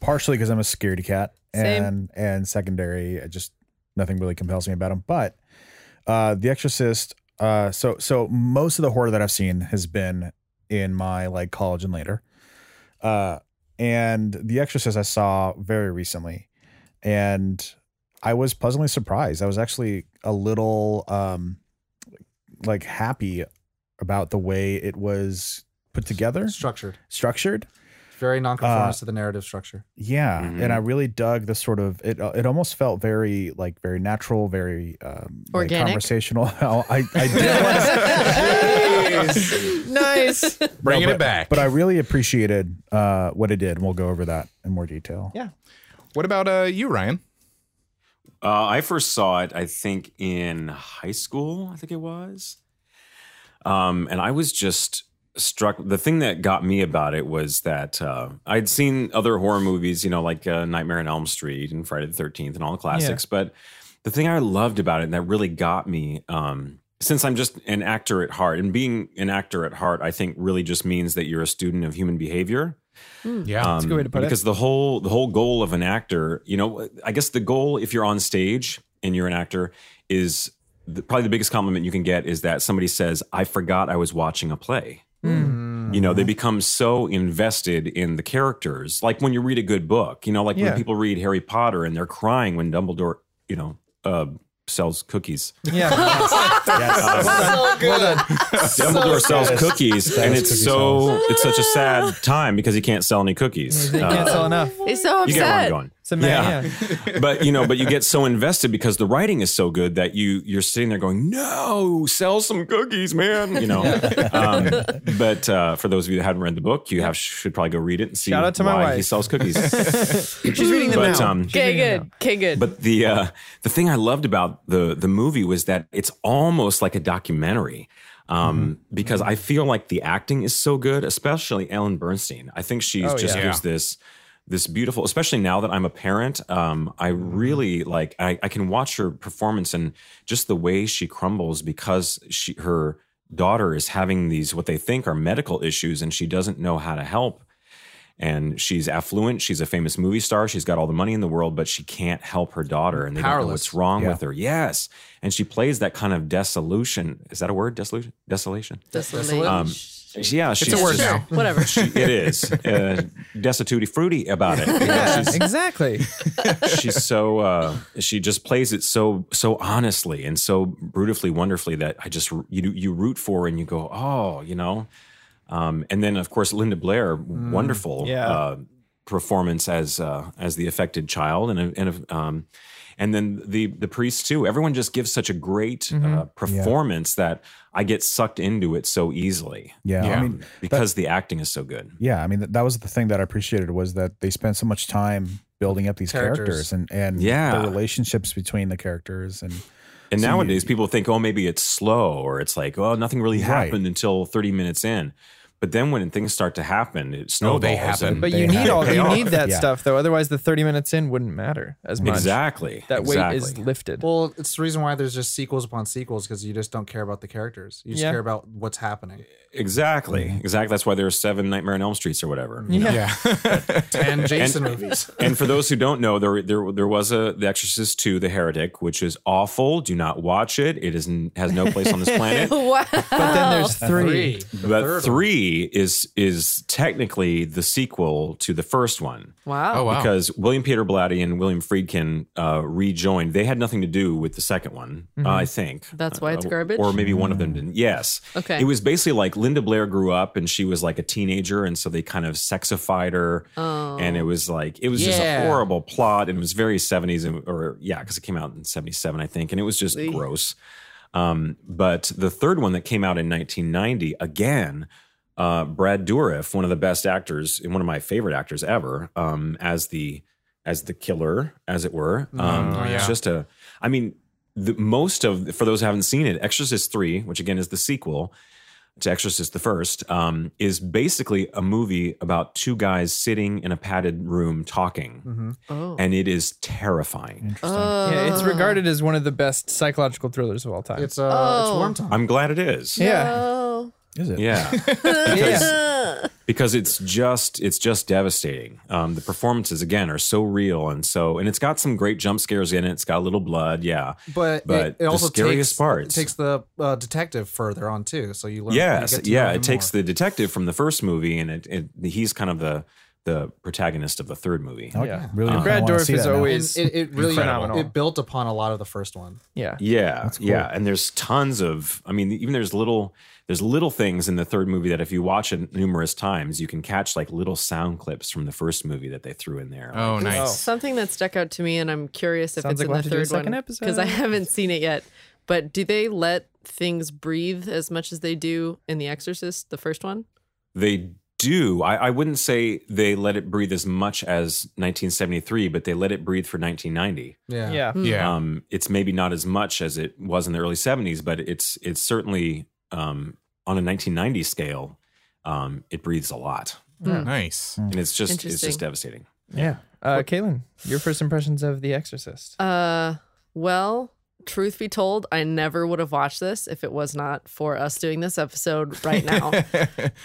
partially because I'm a scaredy cat, Same. and and secondary, I just nothing really compels me about him. But uh, The Exorcist. Uh, so so most of the horror that I've seen has been in my like college and later. Uh, and The Exorcist I saw very recently, and I was pleasantly surprised. I was actually a little um, like happy about the way it was put together, Structured. structured. Very nonconformist Uh, to the narrative structure. Yeah, Mhm. and I really dug the sort of it. uh, It almost felt very like very natural, very um, like Organic? conversational. [LAUGHS] I I did, [LAUGHS] nice. Bringing No, it back. but I really appreciated uh, what it did, and we'll go over that in more detail. Yeah. what about uh, you, Ryan? Uh, I first saw it, I think, in high school. I think it was, um, and I was just struck. The thing that got me about it was that uh, I'd seen other horror movies, you know, like uh, Nightmare on Elm Street and Friday the Thirteenth and all the classics. But the thing I loved about it and that really got me, um, since I'm just an actor at heart, and being an actor at heart, I think really just means that you're a student of human behavior. Yeah. Um, a good way to put it. because the whole the whole goal of an actor, you know, I guess the goal if you're on stage and you're an actor is the, probably the biggest compliment you can get is that somebody says, "I forgot I was watching a play." You know, they become so invested in the characters, like when you read a good book. You know, like Yeah. when people read Harry Potter and they're crying when Dumbledore, you know, uh, sells cookies. Yeah. [LAUGHS] so good. Dumbledore sells cookies, and it's cookie so it's such a sad time because he can't sell any cookies. They can't Uh, sell enough. He's so you get where I'm upset. going. It's a man, yeah. [LAUGHS] but you know, but you get so invested because the writing is so good that you you're sitting there going, "No, sell some cookies, man!" You know. [LAUGHS] um, but uh, for those of you that haven't read the book, you have should probably go read it and see Shout out to my why wife. he sells cookies. [LAUGHS] She's reading them But, now. um, Okay, good. Okay, good. but the uh, the thing I loved about the the movie was that it's almost like a documentary. Um, because I feel like the acting is so good, especially Ellen Burstyn. I think she's Oh, just yeah. gives this this beautiful, especially now that I'm a parent. Um, I really like I, I can watch her performance and just the way she crumbles because she her daughter is having these what they think are medical issues and she doesn't know how to help and she's affluent. She's a famous movie star. She's got all the money in the world, but she can't help her daughter, and they don't know what's wrong Yeah. with her. Yes, and she plays that kind of desolation. Is that a word? Desolation. Desolation. Desolate. Um, yeah, she's a word just- now. Whatever. She, it is [LAUGHS] uh, destitute fruity about it. You know, Yeah, she's, exactly. [LAUGHS] she's so uh, she just plays it so so honestly and so beautifully wonderfully that I just you you root for her and you go oh you know um, and then of course Linda Blair wonderful Yeah. uh, performance as uh, as the affected child and and a, um, and then the the priest too everyone just gives such a great uh, performance that I get sucked into it so easily Yeah, Yeah. I mean, because the acting is so good yeah, I mean that, that was the thing that I appreciated was that they spent so much time building up these Characters. characters, and and Yeah. the relationships between the characters and And So you- nowadays, people think, oh, maybe it's slow, or it's like, oh, nothing really Right. happened until 30 minutes in. But then when things start to happen, it snowballs. they happen. But They you need have all to pay you need that Yeah. stuff though. Otherwise, the thirty minutes in wouldn't matter as much. exactly. That weight is lifted. Well, it's the reason why there's just sequels upon sequels because you just don't care about the characters. You just Yeah. care about what's happening. Exactly. Exactly. That's why there are seven Nightmare on Elm Streets or whatever. you know? yeah. [LAUGHS] Ten Jason movies. [LAUGHS] and for those who don't know, there there there was a The Exorcist 2, The Heretic, which is awful. Do not watch it. It is n- has no place on this [LAUGHS] planet. wow. But then there's three. The but third one. three Three is is technically the sequel to the first one. Wow. Oh, wow. because William Peter Blatty and William Friedkin uh, rejoined. They had nothing to do with the second one, uh, I think. That's why it's Uh, garbage? Or maybe one of them didn't. Yes. Okay. It was basically like Linda Blair grew up and she was like a teenager, and so they kind of sexified her. Oh. And it was like it was just a horrible plot, and it was very seventies, or yeah, because it came out in seventy seven, I think, and it was just Eek. gross. Um, but the third one that came out in 1990, again, uh, Brad Dourif, one of the best actors and one of my favorite actors ever, um, as the as the killer, as it were. Um, Oh, yeah. It's just a, I mean, the most of for those who haven't seen it, Exorcist Three, which again is the sequel to Exorcist the first, um, is basically a movie about two guys sitting in a padded room talking, Oh. and it is terrifying. Interesting. Yeah, it's regarded as one of the best psychological thrillers of all time. It's uh, Oh. it's worm time. I'm glad it is. yeah. Oh. Is it? Yeah. [LAUGHS] yeah. because it's just it's just devastating. Um, the performances again are so real and so and it's got some great jump scares in it. It's got a little blood, yeah. but, But it, it the also scariest takes, parts- takes the uh, detective further on too. So you learn. yes, you get to yeah. him It takes more. the detective from the first movie and it, it he's kind of the the protagonist of the third movie. Okay. Yeah. Really, And kinda Brad wanna Dourif see is always- it, it really Phenomenal. it built upon a lot of the first one. Yeah. Yeah, cool. yeah, and there's tons of. I mean, even there's little there's little things in the third movie that if you watch it numerous times, you can catch like little sound clips from the first movie that they threw in there. Oh, nice. Something that stuck out to me, and I'm curious if Sounds it's like in the have to do a third second one episode. because I haven't seen it yet. But do they let things breathe as much as they do in The Exorcist, the first one? They do. I, I wouldn't say they let it breathe as much as 1973, but they let it breathe for 1990. Yeah. Yeah. Yeah. Um, it's maybe not as much as it was in the early 70s, but it's it's certainly um, on a 1990 scale. Um, it breathes a lot, nice. and it's just it's just devastating. Yeah. Uh, Kaylin, your first impressions of The Exorcist? Uh, well, truth be told, I never would have watched this if it was not for us doing this episode right now.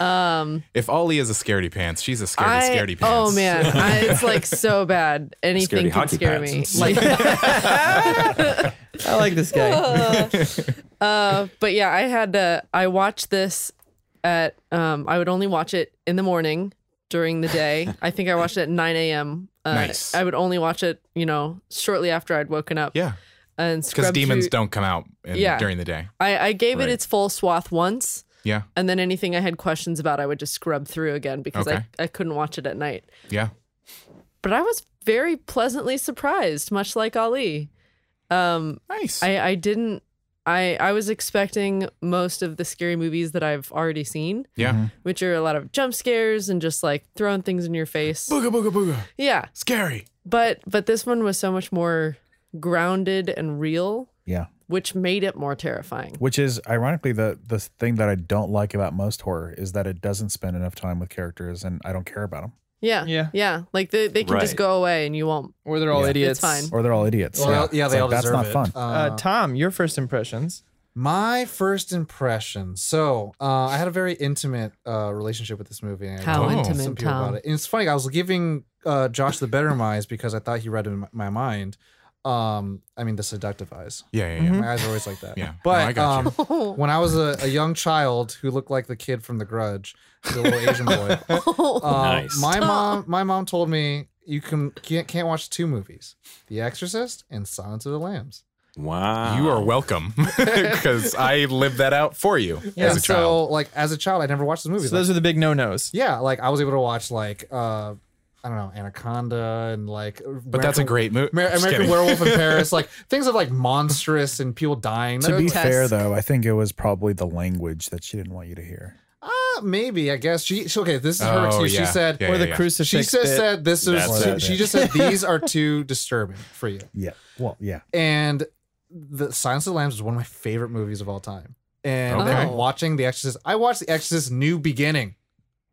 [LAUGHS] um, If Ollie is a scaredy pants, she's a scaredy I, scaredy pants. oh man, I, it's like so bad. [LAUGHS] Anything Scaredy can scare pads. me. Like, [LAUGHS] I like this guy. uh, but yeah, I had to. I watched this at. Um, I would only watch it in the morning during the day. I think I watched it at 9 a.m. Uh, Nice. I would only watch it, you know, shortly after I'd woken up. Yeah. And Because demons through- don't come out in, Yeah. during the day. I, I gave Right. it its full swath once, Yeah. and then anything I had questions about, I would just scrub through again because Okay. I, I couldn't watch it at night. Yeah. But I was very pleasantly surprised, much like Ali. Um, Nice. I, I didn't. I, I was expecting most of the scary movies that I've already seen, yeah. which are a lot of jump scares and just like throwing things in your face. Booga booga booga. Yeah, Scary. but but this one was so much more grounded and real, Yeah. which made it more terrifying. Which is ironically the the thing that I don't like about most horror is that it doesn't spend enough time with characters, and I don't care about them, Yeah, Yeah. yeah. Like they, they can just go away and you won't. Or they're all Yeah. idiots. It's fine. or they're all idiots. Well, yeah, It's they like, all that's not it. fun. Uh, Tom, your first impressions? My first impression. So uh, I had a very intimate uh, relationship with this movie. and How told intimate, some people Tom? about it. And it's funny. I was giving uh, Josh the better eyes because I thought he read in my- my mind. Um, I mean the seductive eyes. Yeah, yeah, yeah. My eyes are always like that. Yeah. No, But I got um, [LAUGHS] when I was a, a young child who looked like the kid from The Grudge, the little Asian boy, [LAUGHS] uh, Nice. my mom, my mom told me you can can't, can't watch two movies: The Exorcist and Silence of the Lambs. Wow, You are welcome [LAUGHS] because I lived that out for you as a so, child. like as a child, I never watched the movies. So those are the big no nos. Yeah, like I was able to watch like uh I don't know Anaconda and like But that's a great movie. American Werewolf in [LAUGHS] Paris, like things of like monstrous and people dying. To be Grotesque. fair, though, I think it was probably the language that she didn't want you to hear. uh, maybe I guess she, she okay. This is her Oh, excuse. yeah. She said Yeah, Or the yeah. crucifix. she just bit. said this is she, she just said [LAUGHS] these are too disturbing for you. Yeah. Well, yeah. And the Silence of the Lambs is one of my favorite movies of all time. And Okay. then watching The Exorcist, I watched The Exorcist New Beginning.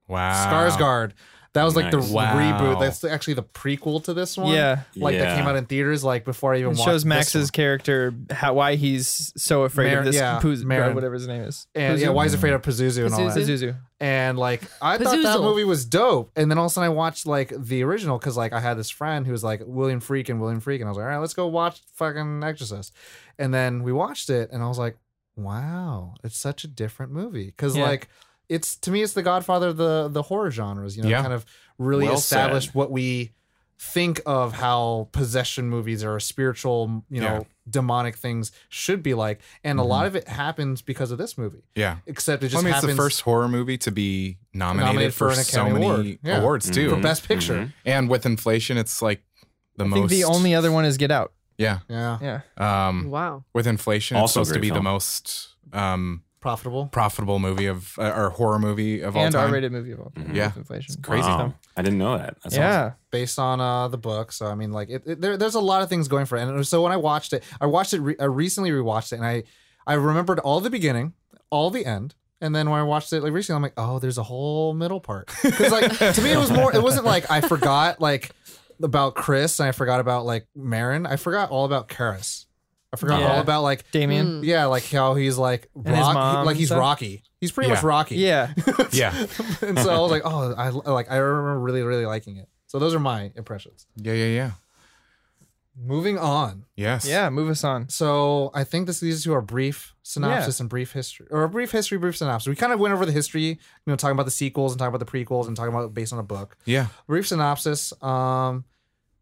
Wow. Skarsgård. That was like Nice. the Wow. reboot. That's actually the prequel to this one. Yeah. like that came out in theaters like before I even It watched. shows this Max's one. character how why he's so afraid Mar- of this yeah, Puz- Marin. whatever his name is. and yeah, why he's afraid of Pazuzu and all that. Pazuzu. And like I thought that movie was dope. And then all of a sudden I watched like the original because like I had this friend who was like William Freak and William Freak, and I was like, all right, let's go watch fucking Exorcist. And then we watched it, and I was like, wow, it's such a different movie because Yeah. like it's to me it's the Godfather of the the horror genres. You know, Yeah. kind of really Well established said. what we think of how possession movies or spiritual, you know, Yeah. demonic things should be like, and a lot of it happens because of this movie. Yeah. Except it just Well, I mean, it's the first horror movie to be nominated, Nominated for, for an so Academy many Award. Yeah. awards too. for best picture. And with inflation, it's like the I most. think the only other one is Get Out. yeah. Yeah, Yeah. Um, Wow. with inflation, Also it's supposed to great be the most um, profitable. profitable movie of uh, or horror movie of all and time. R-rated movie of all time. Yeah. with inflation. crazy. Wow. I didn't know that. That's yeah. based on uh, the book. So I mean, like, it, it- there, there's a lot of things going for it. And so when I watched it, I watched it. Re- I recently rewatched it, and I I remembered all the beginning, all the end. And then when I watched it like recently, I'm like, oh, there's a whole middle part. [LAUGHS] Because like to me, it was more. It wasn't like I forgot like about Chris and I forgot about like Marin. I forgot all about Karras. I forgot Yeah. all about like Damien. yeah, like how he's like And his rock, mom like and he's stuff? Rocky. He's pretty much Yeah. Rocky. Yeah. [LAUGHS] Yeah. and so I was like, oh, I like I remember really really liking it. So those are my impressions. Yeah. Yeah. Yeah. Moving on. Yes. Yeah. Move us on. So I think this leads to our brief synopsis and brief history, or a brief history, brief synopsis. We kind of went over the history, you know, talking about the sequels and talking about the prequels and talking about based on a book. Yeah. Brief synopsis. Um,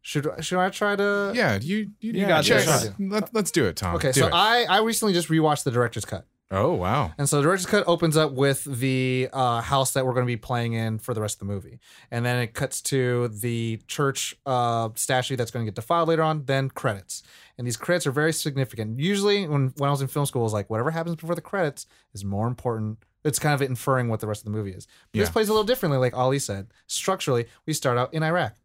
should should I try to? Yeah. You. You, You got check. this. Let, let's do it, Tom. Okay, Do so it. I I recently just rewatched the director's cut. Oh wow. And so the director's cut opens up with the uh, house that we're going to be playing in for the rest of the movie, and then it cuts to the church uh, statue that's going to get defiled later on. Then credits, and these credits are very significant. Usually, when when I was in film school, it was like whatever happens before the credits is more important. It's kind of inferring what the rest of the movie is. But This plays a little differently, like Ali said. Structurally, we start out in Iraq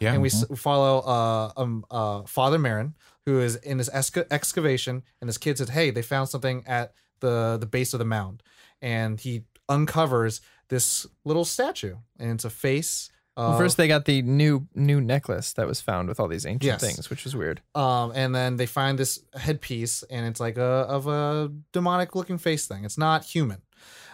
Yeah. and we s follow uh, um, uh, Father Marin, who is in this esca- excavation, and his kid says, "Hey, they found something at the the base of the mound," and he uncovers this little statue, and it's a face. Well, first they got the new new necklace that was found with all these ancient Yes. things, which was weird. um, and then they find this headpiece, and it's like a of a demonic looking face thing. It's not human,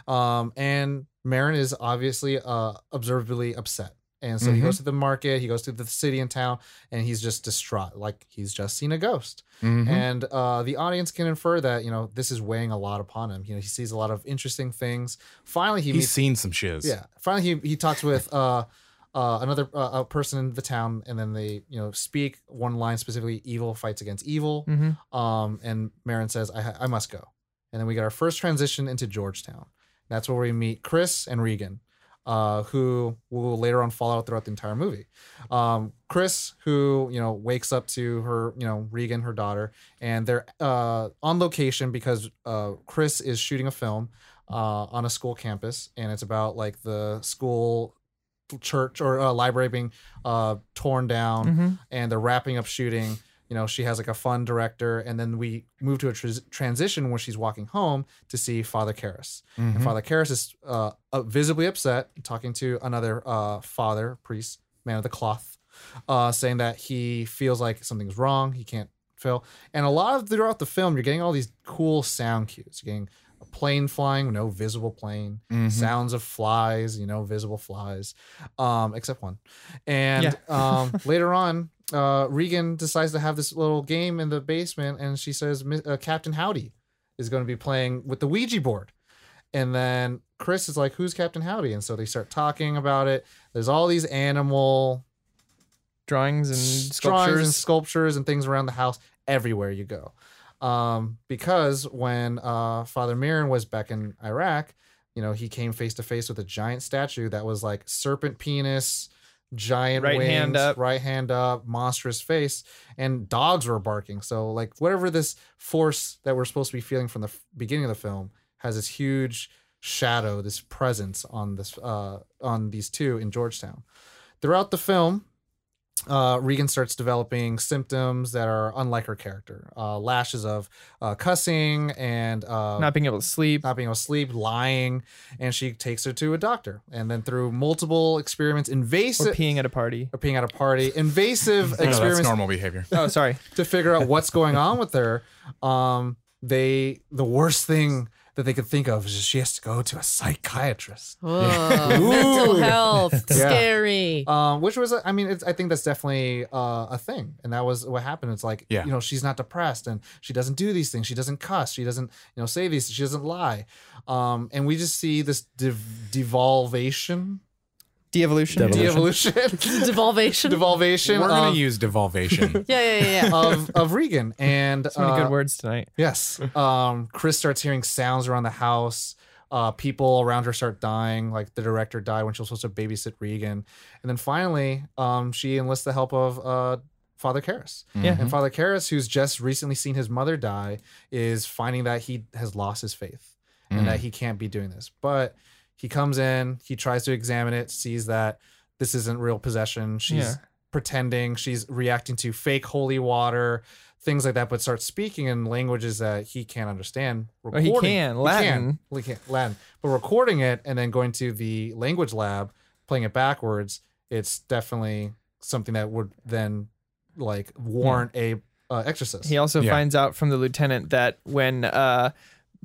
um, and Marin is obviously uh, observably upset. And so he Mhm. goes to the market, he goes to the city and town, and he's just distraught, like he's just seen a ghost. Mhm. and uh, the audience can infer that you know this is weighing a lot upon him. You know, he sees a lot of interesting things. Finally, he He's meets. seen some shiz. Yeah, finally he he talks with uh, uh, another uh, a person in the town, and then they you know speak one line specifically: "Evil fights against evil." Mm-hmm. Um, and Marin says, I, "I must go." And then we get our first transition into Georgetown. That's where we meet Chris and Regan, uh, who will later on fall out throughout the entire movie. Um, Chris, who you know wakes up to her, you know Regan, her daughter, and they're uh, on location because uh, Chris is shooting a film uh, on a school campus, and it's about like the school church or uh, library being uh, torn down Mm-hmm. and they're wrapping up shooting. You know, she has like a fun director, and then we move to a tr- transition where she's walking home to see Father Karras. Mhm. And Father Karras is uh, uh, visibly upset, talking to another uh, father, priest, man of the cloth, uh, saying that he feels like something's wrong. He can't feel. And a lot of throughout the film, you're getting all these cool sound cues. You're getting a plane flying, no visible plane, Mhm. sounds of flies, you know, visible flies, um, except one. And um, [LAUGHS] later on, uh, Regan decides to have this little game in the basement, and she says uh, Captain Howdy is going to be playing with the Ouija board. And then Chris is like, "Who's Captain Howdy?" And so they start talking about it. There's all these animal Drawings and drawings sculptures. and sculptures and things around the house everywhere you go. Um, because when uh, Father Marin was back in Iraq, you know, he came face to face with a giant statue that was like serpent penis, giant Right wings, hand up. right hand up, monstrous face, and dogs were barking. So like whatever this force that we're supposed to be feeling from the f- beginning of the film has this huge shadow, this presence on this uh, on these two in Georgetown. Throughout the film, uh, Regan starts developing symptoms that are unlike her character. Uh, lashes of uh, cussing and uh, not being able to sleep. not being able to sleep, lying, and she takes her to a doctor. And then through multiple experiments, invasive Or invasive peeing at a party. or peeing at a party, invasive [LAUGHS] No, that's experiments normal behavior. Oh, sorry. [LAUGHS] to figure out what's going on with her. Um, they the worst thing that they could think of is just she has to go to a psychiatrist. Whoa, [LAUGHS] mental health, Yeah. scary. Um, which was, I mean, it's, I think that's definitely uh, a thing, and that was what happened. It's like, Yeah. you know, she's not depressed, and she doesn't do these things. She doesn't cuss. She doesn't, you know, say these. She doesn't lie. Um, and we just see this dev- devolvation, De-evolution. De-evolution. de-evolution, [LAUGHS] Devolvation. devolvation We're gonna of, use devolvation. [LAUGHS] yeah, yeah, yeah. yeah. of of Regan. And So many uh, good words tonight. Yes. Um, Chris starts hearing sounds around the house. Uh, people around her start dying. Like the director died when she was supposed to babysit Regan, and then finally, um, she enlists the help of uh, Father Karras. Yeah. And Father Karras, who's just recently seen his mother die, is finding that he has lost his faith and that he can't be doing this. But he comes in, he tries to examine it, sees that this isn't real possession. She's Yeah. pretending, she's reacting to fake holy water, things like that, but starts speaking in languages that he can't understand. Well, he Recording- can, He Latin. can, Well, he can, Latin. But recording it and then going to the language lab, playing it backwards, it's definitely something that would then like warrant a uh, exorcist. He also Yeah. finds out from the lieutenant that when uh,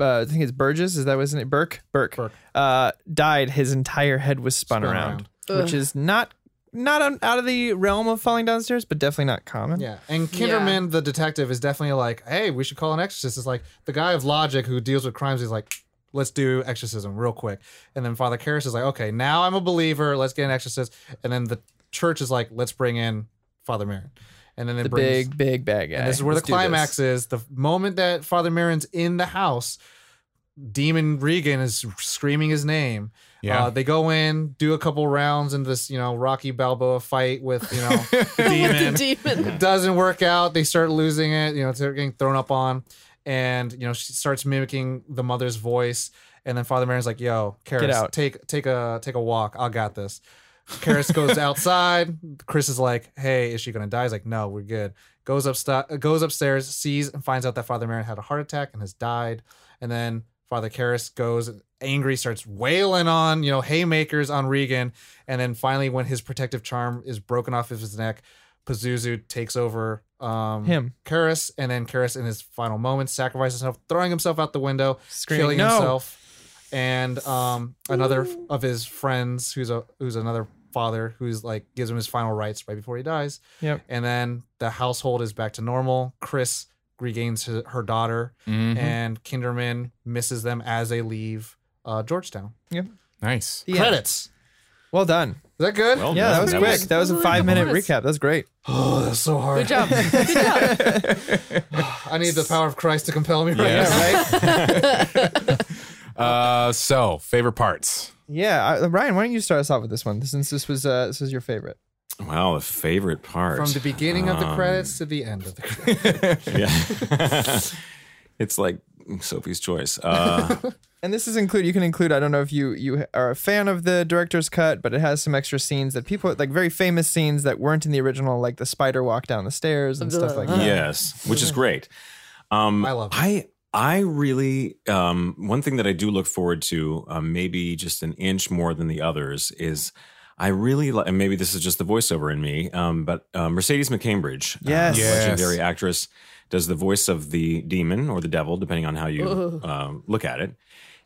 uh I think it's Burgess, is that wasn't it? Burke? Burke. Burke. Uh died, his entire head was spun, Spun around, around. which is not not on, out of the realm of falling downstairs, but definitely not common. Yeah, and Kinderman, the detective, is definitely like, "Hey, we should call an exorcist." It's like the guy of logic who deals with crimes. He's like, "Let's do exorcism real quick." And then Father Karras is like, "Okay, now I'm a believer. Let's get an exorcist." And then the church is like, "Let's bring in Father Marin." And then it The brings, big, big bad guy. and this is where Let's the climax is. The moment that Father Marin's in the house, Demon Regan is screaming his name. Yeah. Uh, they go in, do a couple rounds in this, you know, Rocky Balboa fight with, you know, [LAUGHS] the demon. the demon. It doesn't work out. They start losing it. You know, they're getting thrown up on, and you know she starts mimicking the mother's voice. And then Father Marin's like, "Yo, Karras, out. take take a take a walk. I got this." Karras goes outside. Chris is like, "Hey, is she gonna die?" He's like, "No, we're good." Goes up goes upstairs, sees and finds out that Father Marin had a heart attack and has died. And then Father Karras goes angry, starts wailing on, you know, haymakers on Regan. And then finally, when his protective charm is broken off of his neck, Pazuzu takes over um, Him. Karras, and then Karras, in his final moments, sacrifices himself, throwing himself out the window, Screaming, killing "No!" himself. And um, another of his friends, who's a who's another father, who's like gives him his final rites right before he dies. Yep. And then the household is back to normal. Chris regains her, her daughter, Mhm. and Kinderman misses them as they leave uh, Georgetown. Yep. Nice. The end. Credits. Well done. Is that good? Well Yeah, that was That quick. was- that was a five minute nice. recap. That's great. [SIGHS] oh, that's so hard. Good job. [LAUGHS] Good job. [SIGHS] I need the power of Christ to compel me right Yes. now, right? [LAUGHS] Uh, so favorite parts. Yeah, I, Ryan, why don't you start us off with this one since this was uh, this was your favorite? Well, the favorite part From the beginning of the Um, credits to the end of the [LAUGHS] credits. Yeah, [LAUGHS] it's like Sophie's choice. Uh, [LAUGHS] And this is include. You can include. I don't know if you you are a fan of the director's cut, but it has some extra scenes that people like very famous scenes that weren't in the original, like the spider walk down the stairs and stuff like that. yes, which is great. Um, I love it. I I really um, one thing that I do look forward to, um, maybe just an inch more than the others, is I really like, and maybe this is just the voiceover in me, um, but uh, Mercedes McCambridge, uh, Yes. Yes. legendary actress, does the voice of the demon or the devil, depending on how you um, look at it.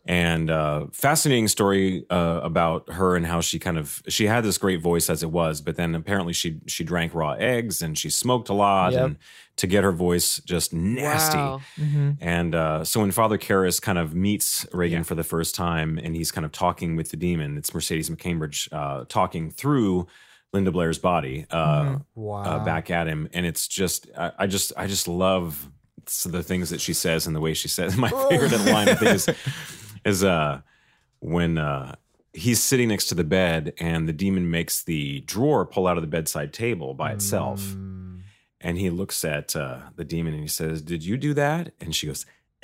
And uh, fascinating story uh, about her and how she kind of she had this great voice as it was, but then apparently she she drank raw eggs and she smoked a lot, Yep. and to get her voice just nasty. Wow. And uh, so when Father Karras kind of meets Regan for the first time and he's kind of talking with the demon, it's Mercedes McCambridge uh, talking through Linda Blair's body uh, Wow. uh, back at him. And it's just, I, I just, I just love the things that she says and the way she says. [LAUGHS] My favorite line, I think, is, [LAUGHS] is uh, when uh, he's sitting next to the bed and the demon makes the drawer pull out of the bedside table by itself. Mm. And he looks at uh, the demon and he says, Did you do that? And she goes, [LAUGHS]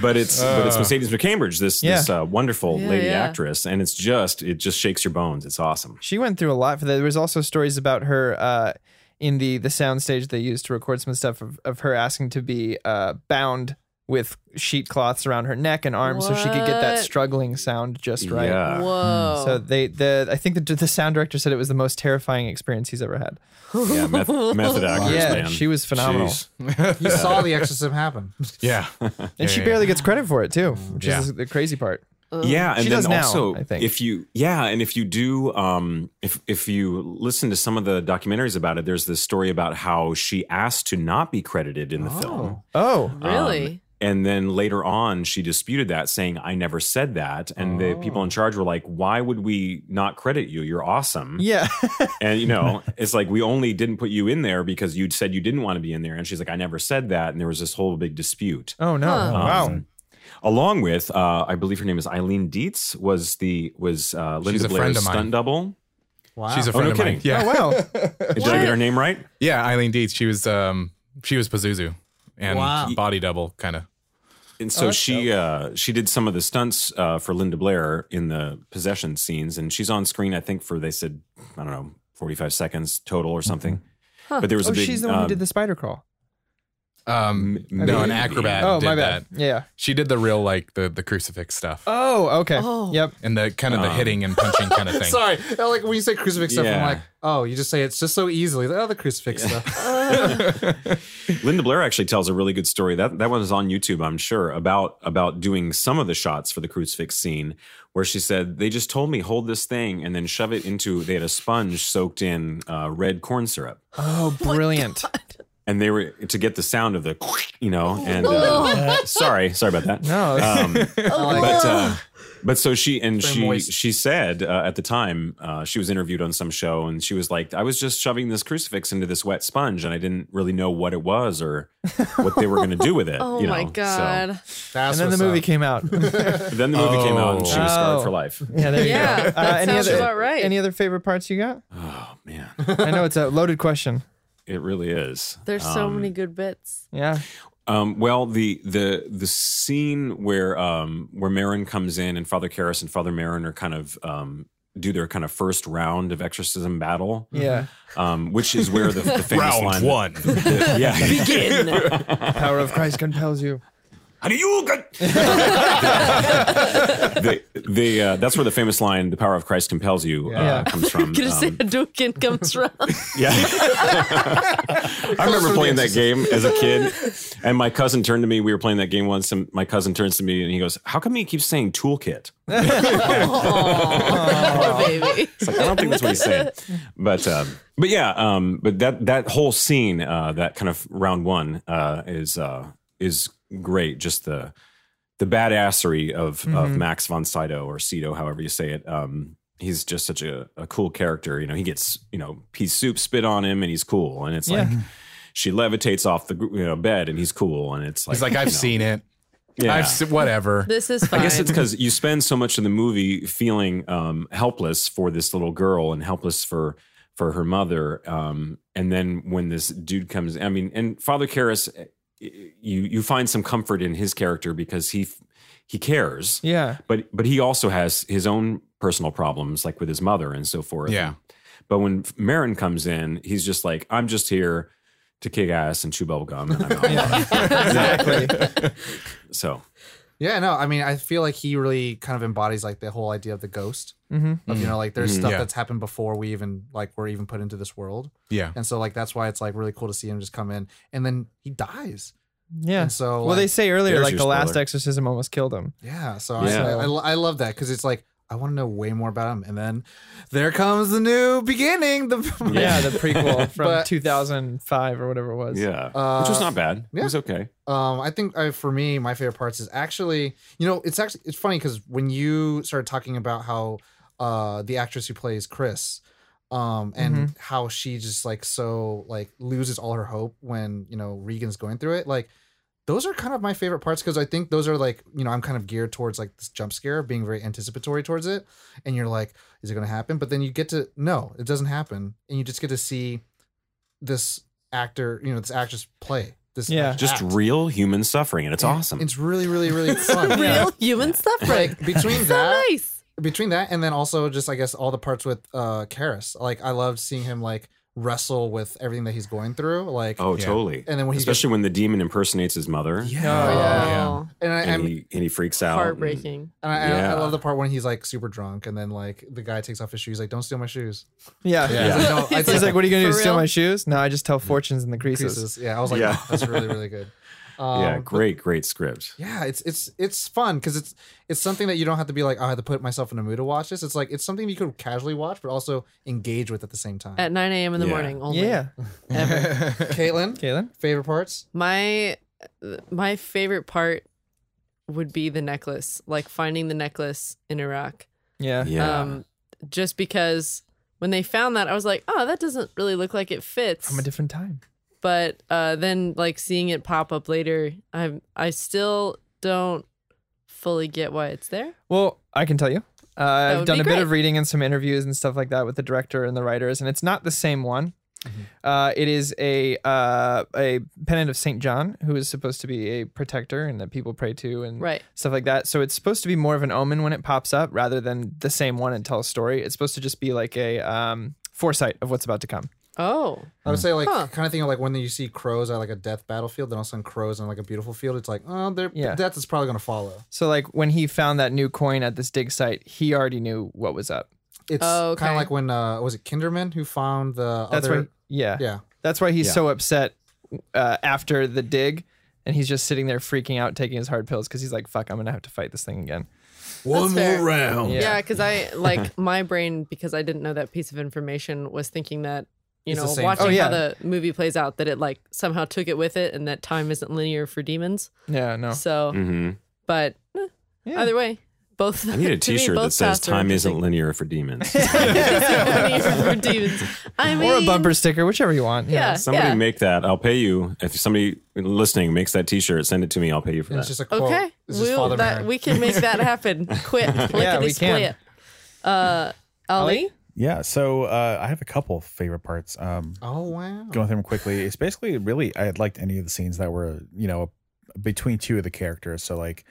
but it's but it's Mercedes McCambridge, this this uh, wonderful Yeah, lady yeah. actress, and it's just it just shakes your bones. It's awesome. She went through a lot for that. There was also stories about her uh, in the the sound stage they used to record some stuff of, of her asking to be uh, bound with sheet cloths around her neck and arms so she could get that What? struggling sound just right. Yeah. Hmm. Whoa. So they the I think the the sound director said it was the most terrifying experience he's ever had. Yeah, meth- method [LAUGHS] actors, Yeah, man. she was phenomenal. Jeez. [LAUGHS] You saw the exorcism happen. Yeah. [LAUGHS] And she barely gets credit for it too, mm, which Yeah. is the crazy part. Yeah, and She then does now, also I think. if you yeah, and if you do um if if you listen to some of the documentaries about it, there's this story about how she asked to not be credited in the film. Oh, really? Um, And then later on, she disputed that, saying, I never said that. And the people in charge were like, Why would we not credit you? You're awesome. yeah. [LAUGHS] And, you know, [LAUGHS] it's like, we only didn't put you in there because you'd said you didn't want to be in there. And she's like, I never said that. And there was this whole big dispute. oh no. Huh. Wow. Um, Along with, uh, I believe her name is Eileen Dietz, was the was uh, Linda She's a friend Blair's of stunt double. Wow. She's a Oh, friend no of mine. kidding. Yeah. Oh wow. [LAUGHS] Did I get her name right? Yeah, Eileen Dietz. She was um she was Pazuzu and Wow. body double kind of. And so that's she uh, she did some of the stunts uh, for Linda Blair in the possession scenes, and she's on screen. I think for they said I don't know forty five seconds total or something. But there was Oh, a big. she's the one who um, did the spider crawl. Um M- no, an acrobat Oh, did my bad. that. Yeah. She did the real like the the crucifix stuff. Oh, okay. Oh. Yep. and the kind of the Um, hitting and punching kind of thing. [LAUGHS] Sorry, I like when you say crucifix stuff, I'm Yeah. like, oh, you just say it's just so easily. Like, oh, the crucifix stuff. [LAUGHS] Linda Blair actually tells a really good story. That that one is on YouTube, I'm sure, about about doing some of the shots for the crucifix scene, where she said they just told me hold this thing and then shove it into. They had a sponge soaked in uh, red corn syrup, Oh, [LAUGHS] brilliant. And they were to get the sound of the, you know. And uh, [LAUGHS] sorry, sorry about that. No. Um, [LAUGHS] but uh, but so she and Very she moist. she said uh, at the time uh, she was interviewed on some show and she was like I was just shoving this crucifix into this wet sponge and I didn't really know what it was or what they were going to do with it. [LAUGHS] Oh you know? my god. That's and then the movie up. came out. then the movie came out and she was scarred Oh. for life. yeah, there you Yeah, go. that any sounds other about right. any other favorite parts you got? Oh man, I know it's a loaded question. It really is. There's so Um, many good bits. Yeah. Um, well, the the the scene where um, where Marin comes in and Father Karras and Father Marin are kind of um, do their kind of first round of exorcism battle. Yeah. um, which is where the, the famous [LAUGHS] Round line. one. [LAUGHS] yeah. Begin. [LAUGHS] Power of Christ compels you. How do you get? [LAUGHS] the, the, uh, that's where the famous line, "The power of Christ compels you," uh, Yeah. comes from. [LAUGHS] Gonna say Um, Hadouken comes from. [LAUGHS] yeah, I remember playing that game as a kid, and my cousin turned to me. We were playing that game once, and my cousin turns to me and he goes, "How come he keeps saying toolkit?" Poor baby. It's like, I don't think that's what he's saying. But um, but yeah, um, but that that whole scene, uh, that kind of round one, uh, is uh, is great. Just the the badassery of of Max von Sydow or Sydow, however you say it. Um, he's just such a, a cool character. You know, he gets you know pea soup spit on him, and he's cool. And it's like she levitates off the you know bed, and he's cool. And it's like He's like, I've know, seen it. yeah. I've se- whatever. This is fine. I guess it's because you spend so much of the movie feeling um, helpless for this little girl and helpless for for her mother. Um, and then when this dude comes, I mean, and Father Karras, you you find some comfort in his character because he he cares, Yeah. but but he also has his own personal problems, like with his mother and so forth. Yeah. But when Marin comes in, he's just like, I'm just here to kick ass and chew bubble gum. And I'm out. [LAUGHS] Exactly. [LAUGHS] So Yeah, no, I mean, I feel like he really kind of embodies like the whole idea of the ghost. Hmm Of you know, like there's Mhm. stuff Yeah. that's happened before we even like we're even put into this world, Yeah. and so like that's why it's like really cool to see him just come in, and then he dies. Yeah. And so, well, they say earlier, like your the last exorcism almost killed him. Yeah, so Yeah. I, I I love that because it's like I want to know way more about him, and then there comes the new beginning. The [LAUGHS] [LAUGHS] Yeah, the prequel [LAUGHS] from But- 2005 or whatever it was. yeah, Uh, which was not bad. yeah. It was okay. Um, I think uh, for me, my favorite parts is actually, you know, it's actually it's funny because when you started talking about how uh the actress who plays Chris, um, and how she just like so like loses all her hope when you know Regan's going through it, like those are kind of my favorite parts because I think those are like you know I'm kind of geared towards like this jump scare, being very anticipatory towards it, and you're like, is it going to happen? But then you get to no, it doesn't happen, and you just get to see this actor, you know, this actress play this, Yeah. act. Just real human suffering, and it's awesome. It's really, really, really [LAUGHS] fun. real human suffering Like between [LAUGHS] so that, nice. Between that, and then also just I guess all the parts with uh Karras. Like I loved seeing him like wrestle with everything that he's going through. Like, Oh, totally. And then when he especially when the demon impersonates his mother, Oh, yeah. Oh, and I, and and, he and he freaks out. heartbreaking. and I, Yeah. I love the part when he's like super drunk, and then like the guy takes off his shoes, like, "Don't steal my shoes." Yeah. He's like, no, I He's like, what are you going to do? Steal my shoes? No, I just tell fortunes in the creases. creases. Yeah, I was like, Yeah. "Oh, that's really really [LAUGHS] good. Um, yeah, but- great, great script. yeah, it's it's it's fun because it's it's something that you don't have to be like, oh, I have to put myself in a mood to watch this. It's like it's something you could casually watch, but also engage with at the same time. At 9 a.m. in the Yeah. morning only. Yeah. [LAUGHS] [LAUGHS] Caitlin, Caitlin, favorite parts? My my favorite part would be the necklace, like finding the necklace in Iraq. Yeah. Yeah. Um, just because when they found that, I was like, oh, that doesn't really look like it fits. From a different time. But uh, then like seeing it pop up later, I I still don't fully get why it's there. Well, I can tell you. Uh, I've done be a bit of reading and some interviews and stuff like that with the director and the writers, and it's not the same one. Uh, it is a uh, a pennant of Saint John, who is supposed to be a protector and that people pray to and Right. stuff like that. So it's supposed to be more of an omen when it pops up, rather than the same one and tell a story. It's supposed to just be like a um, foresight of what's about to come. Oh, I would say like Huh. kind of thing of like when you see crows at like a death battlefield, then all of a sudden crows on like a beautiful field. It's like, oh, they're, Yeah. death is probably gonna follow. So like when he found that new coin at this dig site, he already knew what was up. It's Oh, kind okay. of like when uh was it Kinderman who found the That's other why, yeah, yeah That's why he's Yeah. so upset uh, after the dig, and he's just sitting there freaking out, taking his hard pills because he's like, "Fuck, I'm gonna have to fight this thing again." one more round. Yeah. yeah, because I like [LAUGHS] my brain because I didn't know that piece of information was thinking that you It's know watching. Oh, yeah. how the movie plays out that it like somehow took it with it and that time isn't linear for demons. Yeah, no. So, hmm but eh, Yeah. either way, both. I need a [LAUGHS] to me, T-shirt that says [LAUGHS] [LAUGHS] "Time isn't linear for demons." linear for demons. I mean, or a bumper sticker, whichever you want. Yeah, Somebody yeah. make that. I'll pay you. If somebody listening makes that T-shirt, send it to me. I'll pay you for and that. it's just a quote. Okay, we'll, that, we can make that happen. Quit. Yeah, we can. split. Uh, Ali, Yeah. So uh, I have a couple favorite parts. Um, oh wow. going through them quickly. It's basically really I liked any of the scenes that were you know between two of the characters. So like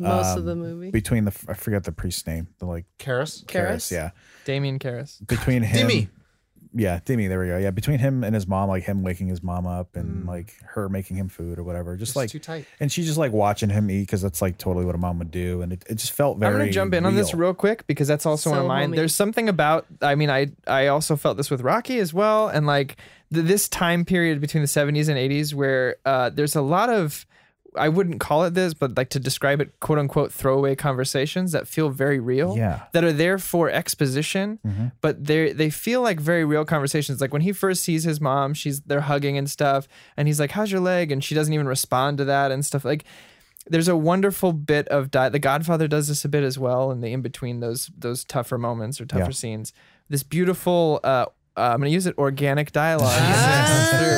most of um, the movie. between the I forget the priest's name. The like Karras. Karras? yeah. Damien Karras. Between him, Dimmy. Yeah, Dimmy. There we go. Yeah, between him and his mom, like him waking his mom up and Mm. like her making him food or whatever. Just It's like too tight. and she's just like watching him eat because that's like totally what a mom would do, and it, it just felt very. I'm gonna jump in on this real. real quick because that's also one of So mine. homey. There's something about. I mean, I I also felt this with Rocky as well, and like th- this time period between the 70s and 80s where uh, there's a lot of. I wouldn't call it this, but like to describe it, quote unquote, throwaway conversations that feel very real. Yeah. That are there for exposition, but they they feel like very real conversations. Like when he first sees his mom, she's they're hugging and stuff, and he's like, "How's your leg?" and she doesn't even respond to that and stuff. Like there's a wonderful bit of di- the Godfather does this a bit as well, in the in between those those tougher moments or tougher Yeah. scenes. This beautiful. Uh, uh, I'm gonna use it. Organic dialogue,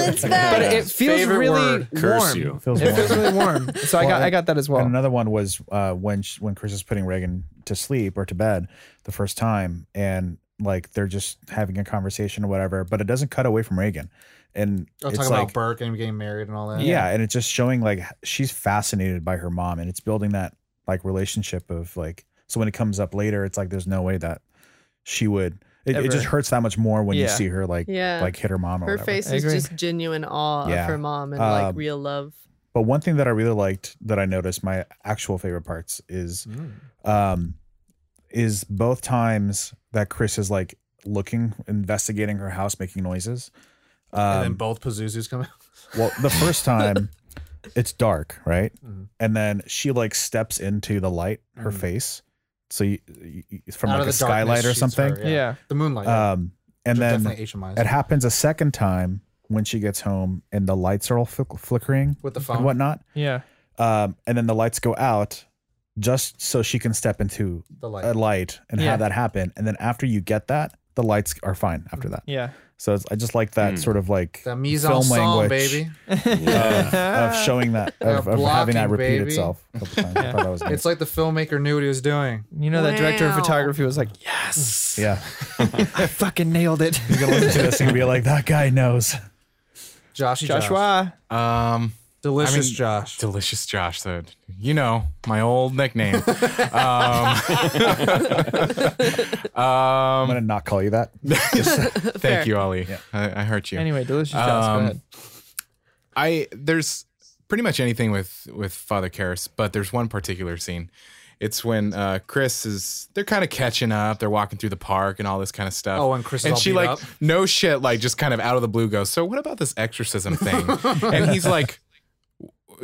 it's but it feels Favorite really word. Curse warm. you. Feels It warm. feels really warm. So I got I got that as well. And another one was uh, when sh when Chris is putting Regan to sleep or to bed the first time, and like they're just having a conversation or whatever, but it doesn't cut away from Regan, and Oh, it's talking like about Burke and getting married and all that. yeah. and it's just showing like she's fascinated by her mom, and it's building that like relationship of like so when it comes up later, it's like there's no way that she would. It, it just hurts that much more when you see her like Yeah. like hit her mom or Her whatever. face is just genuine awe Yeah. of her mom and like Um, real love. But one thing that I really liked that I noticed my actual favorite parts is um is both times that Chris is like looking, investigating her house, making noises. And then Um, both Pazuzus come out. [LAUGHS] well, the first time [LAUGHS] it's dark, right? Mhm. And then she like steps into the light, her face. So you, you, from Out like a skylight or something. her, yeah. The moonlight. yeah. Um, and Which then it happens a second time when she gets home and the lights are all flick- flickering With the phone and whatnot. Yeah. um, and then the lights go out just so she can step into The light. a light and Yeah. have that happen. And then after you get that, the lights are fine after that. Yeah. So it's, I just like that sort of like the mise film en scène, language baby. of, of showing that of, of having that repeat baby. itself. A couple times. I that was [LAUGHS] nice. It's like the filmmaker knew what he was doing. You know that director of photography was like, yes, yeah, [LAUGHS] I fucking nailed it. you're gonna listen to this and be like, that guy knows. Joshy Josh. Joshua. Um, Delicious I mean, Josh. Delicious Josh. So you know my old nickname. [LAUGHS] um, [LAUGHS] I'm um, gonna not call you that. [LAUGHS] thank you, Ollie. I, I hurt you. Anyway, delicious Josh. Go Um, ahead. I there's pretty much anything with with Father Karras, but there's one particular scene. It's when uh, Chris is they're kind of catching up. They're walking through the park and all this kind of stuff. Oh, and Chris is and all she beat like up? no shit, like just kind of out of the blue goes. So what about this exorcism thing? and he's like.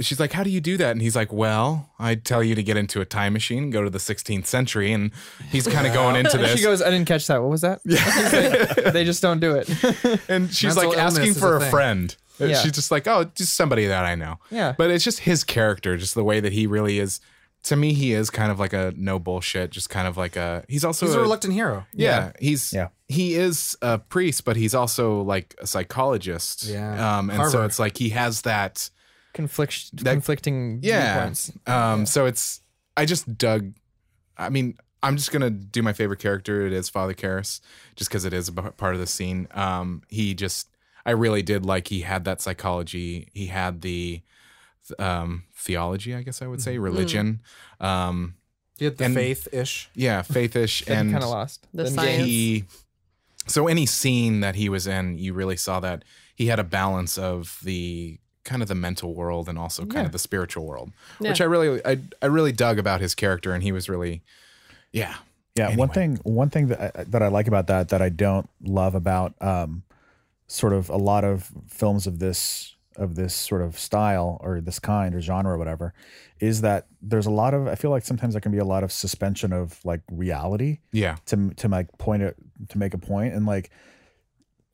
She's like, "How do you do that?" And he's like, "Well, I tell you to get into a time machine, go to the 16th century." And he's kind of going into [LAUGHS] this. She goes, I didn't catch that. What was that? Yeah. [LAUGHS] they just don't do it. [LAUGHS] and she's Mental like illness asking is for a a, thing. friend. Yeah. She's just like, oh, just somebody that I know. Yeah. But it's just his character, just the way that he really is. To me, he is kind of like a no bullshit, just kind of like a. He's also He's a reluctant hero. Yeah, he's Yeah. he is a priest, but he's also like a psychologist. Yeah. Um, and so Harvard. it's like he has that. Conflict, That- conflicting Yeah. viewpoints. Um. So it's. I just dug. I mean, I'm just gonna do my favorite character. It is Father Karras, just because it is a b- part of the scene. Um. He just. I really did like he had that psychology. He had the, um, theology. I guess I would Mm-hmm. say religion. Um. He had the And- faith ish. Yeah, faith ish, and kind of lost. The science. he so any scene that he was in you really saw that he had a balance of the kind of the mental world and also kind Yeah. of the spiritual world Yeah. which i really I, I really dug about his character and he was really yeah Yeah, one thing one thing that I, that I like about that that I don't love about um, sort of a lot of films of this of this sort of style or this kind or genre or whatever is that there's a lot of I feel like sometimes there can be a lot of suspension of like reality yeah to to like point it to make a point and like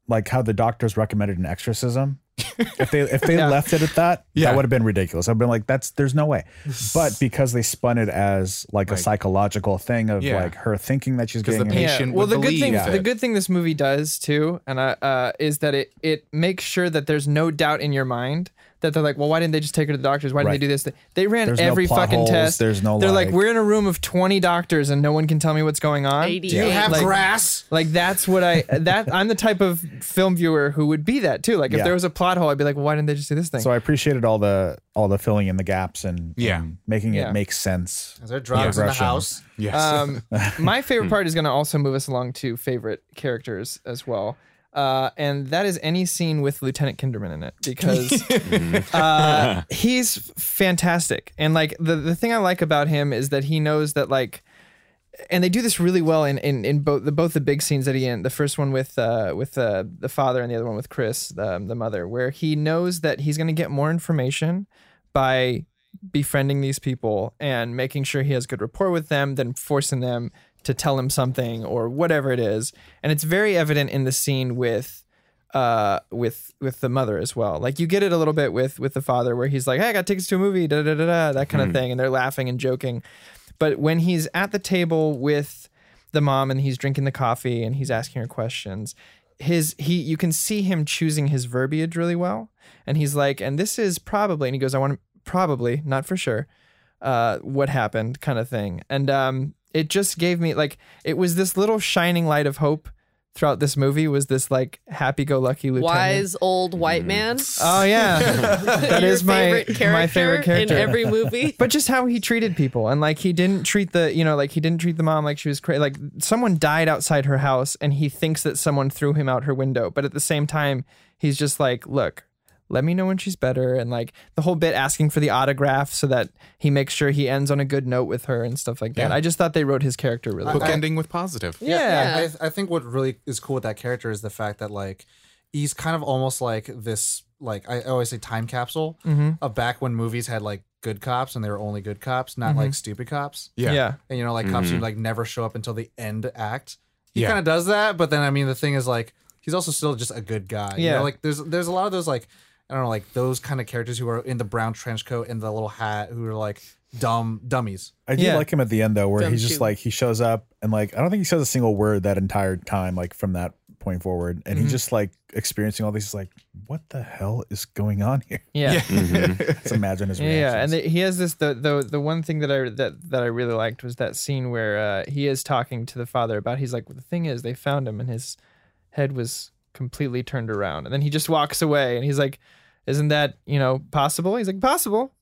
like how the doctors recommended an exorcism if they if they [LAUGHS] Yeah. left it at that Yeah. that would have been ridiculous i've been like that's there's no way [LAUGHS] but because they spun it as like a psychological thing of Yeah. like her thinking that she's 'Cause the getting patient- Well, the good thing, believe the good thing this movie does too, and uh, uh, is that it it makes sure that there's no doubt in your mind that they're like, well, why didn't they just take her to the doctors? Why didn't Right. they do this? They ran There's no every plot fucking holes, test. there's no, They're like, like- we're in a room of 20 doctors and no one can tell me what's going on. Eighty. Do you have Like- grass? Like that's what I [LAUGHS] that I'm the type of film viewer who would be that too. Like if Yeah. there was a plot hole, I'd be like, well, why didn't they just do this thing? so i appreciated all the all the filling in the gaps and Yeah. and making Yeah. it make sense Is there drugs in the Progression. house? yes Um, [LAUGHS] my favorite part is going to also move us along to favorite characters as well. Uh, and that is any scene with Lieutenant Kinderman in it because [LAUGHS] uh, he's fantastic. And like the, the thing I like about him is that he knows that like, and they do this really well in, in, in both the both the big scenes that he in the first one with uh, with uh, the father and the other one with Chris the, the mother where he knows that he's going to get more information by befriending these people and making sure he has good rapport with them than forcing them to tell him something or whatever it is. And it's very evident in the scene with uh with with the mother as well. Like you get it a little bit with with the father where he's like hey i got tickets to a movie da da da da that kind of thing. And they're laughing and joking. But when he's at the table with the mom and he's drinking the coffee and he's asking her questions his he you can see him choosing his verbiage really well. And he's like and this is probably and he goes i want to probably not for sure uh what happened kind of thing. And um it just gave me like it was this little shining light of hope throughout this movie was this like happy-go-lucky lieutenant Wise old white mm-hmm. man. [LAUGHS] oh yeah [LAUGHS] that is my favorite character my favorite character in every movie. [LAUGHS] but just how he treated people and like he didn't treat the you know like he didn't treat the mom like she was crazy like someone died outside her house and he thinks that someone threw him out her window but at the same time he's just like look let me know when she's better and like the whole bit asking for the autograph so that he makes sure he ends on a good note with her and stuff like that Yeah. i just thought they wrote his character really book well ending with positive yeah, Yeah. I, I think what really is cool with that character is the fact that like he's kind of almost like this like I always say time capsule Mm-hmm. of back when movies had like good cops and they were only good cops, not like stupid cops. yeah yeah And you know, like cops who like never show up until the end act. He Yeah. kind of does that, but then I mean the thing is like he's also still just a good guy. You Yeah. know, like there's there's a lot of those like I don't know, like those kind of characters who are in the brown trench coat and the little hat who are like dumb dummies. I do Yeah. like him at the end though, where Dumb he's just shoe. like he shows up and like I don't think he says a single word that entire time, like from that point forward, and he's just like experiencing all these. He's like, what the hell is going on here? [LAUGHS] yeah. Let's imagine his Yeah, reactions. yeah, and the, he has this the, the the one thing that I that that I really liked was that scene where uh, he is talking to the father about he's like well, the thing is they found him and his head was completely turned around and then he just walks away and he's like Isn't that you know possible?" He's like, "Possible."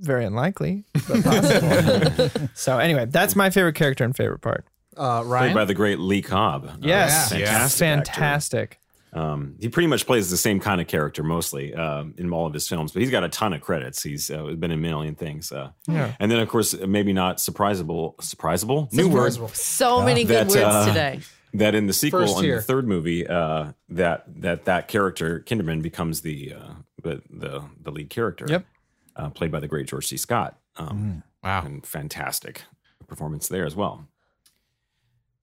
Very unlikely, but possible. [LAUGHS] so anyway, that's my favorite character and favorite part. Uh, Played by the great Lee Cobb. Yes, Uh, Yeah. fantastic. actor. fantastic. Um, he pretty much plays the same kind of character mostly um, in all of his films, but he's got a ton of credits. He's uh, been in a million things. Uh, Yeah. And then, of course, maybe not surprisable, surprisable, new word Surprisable. So many good That, words uh, today. That in the sequel First in the third movie, uh, that that that character Kinderman becomes the uh, the, the the lead character. Yep. Uh, played by the great George C. Scott. Um, Wow. And fantastic performance there as well.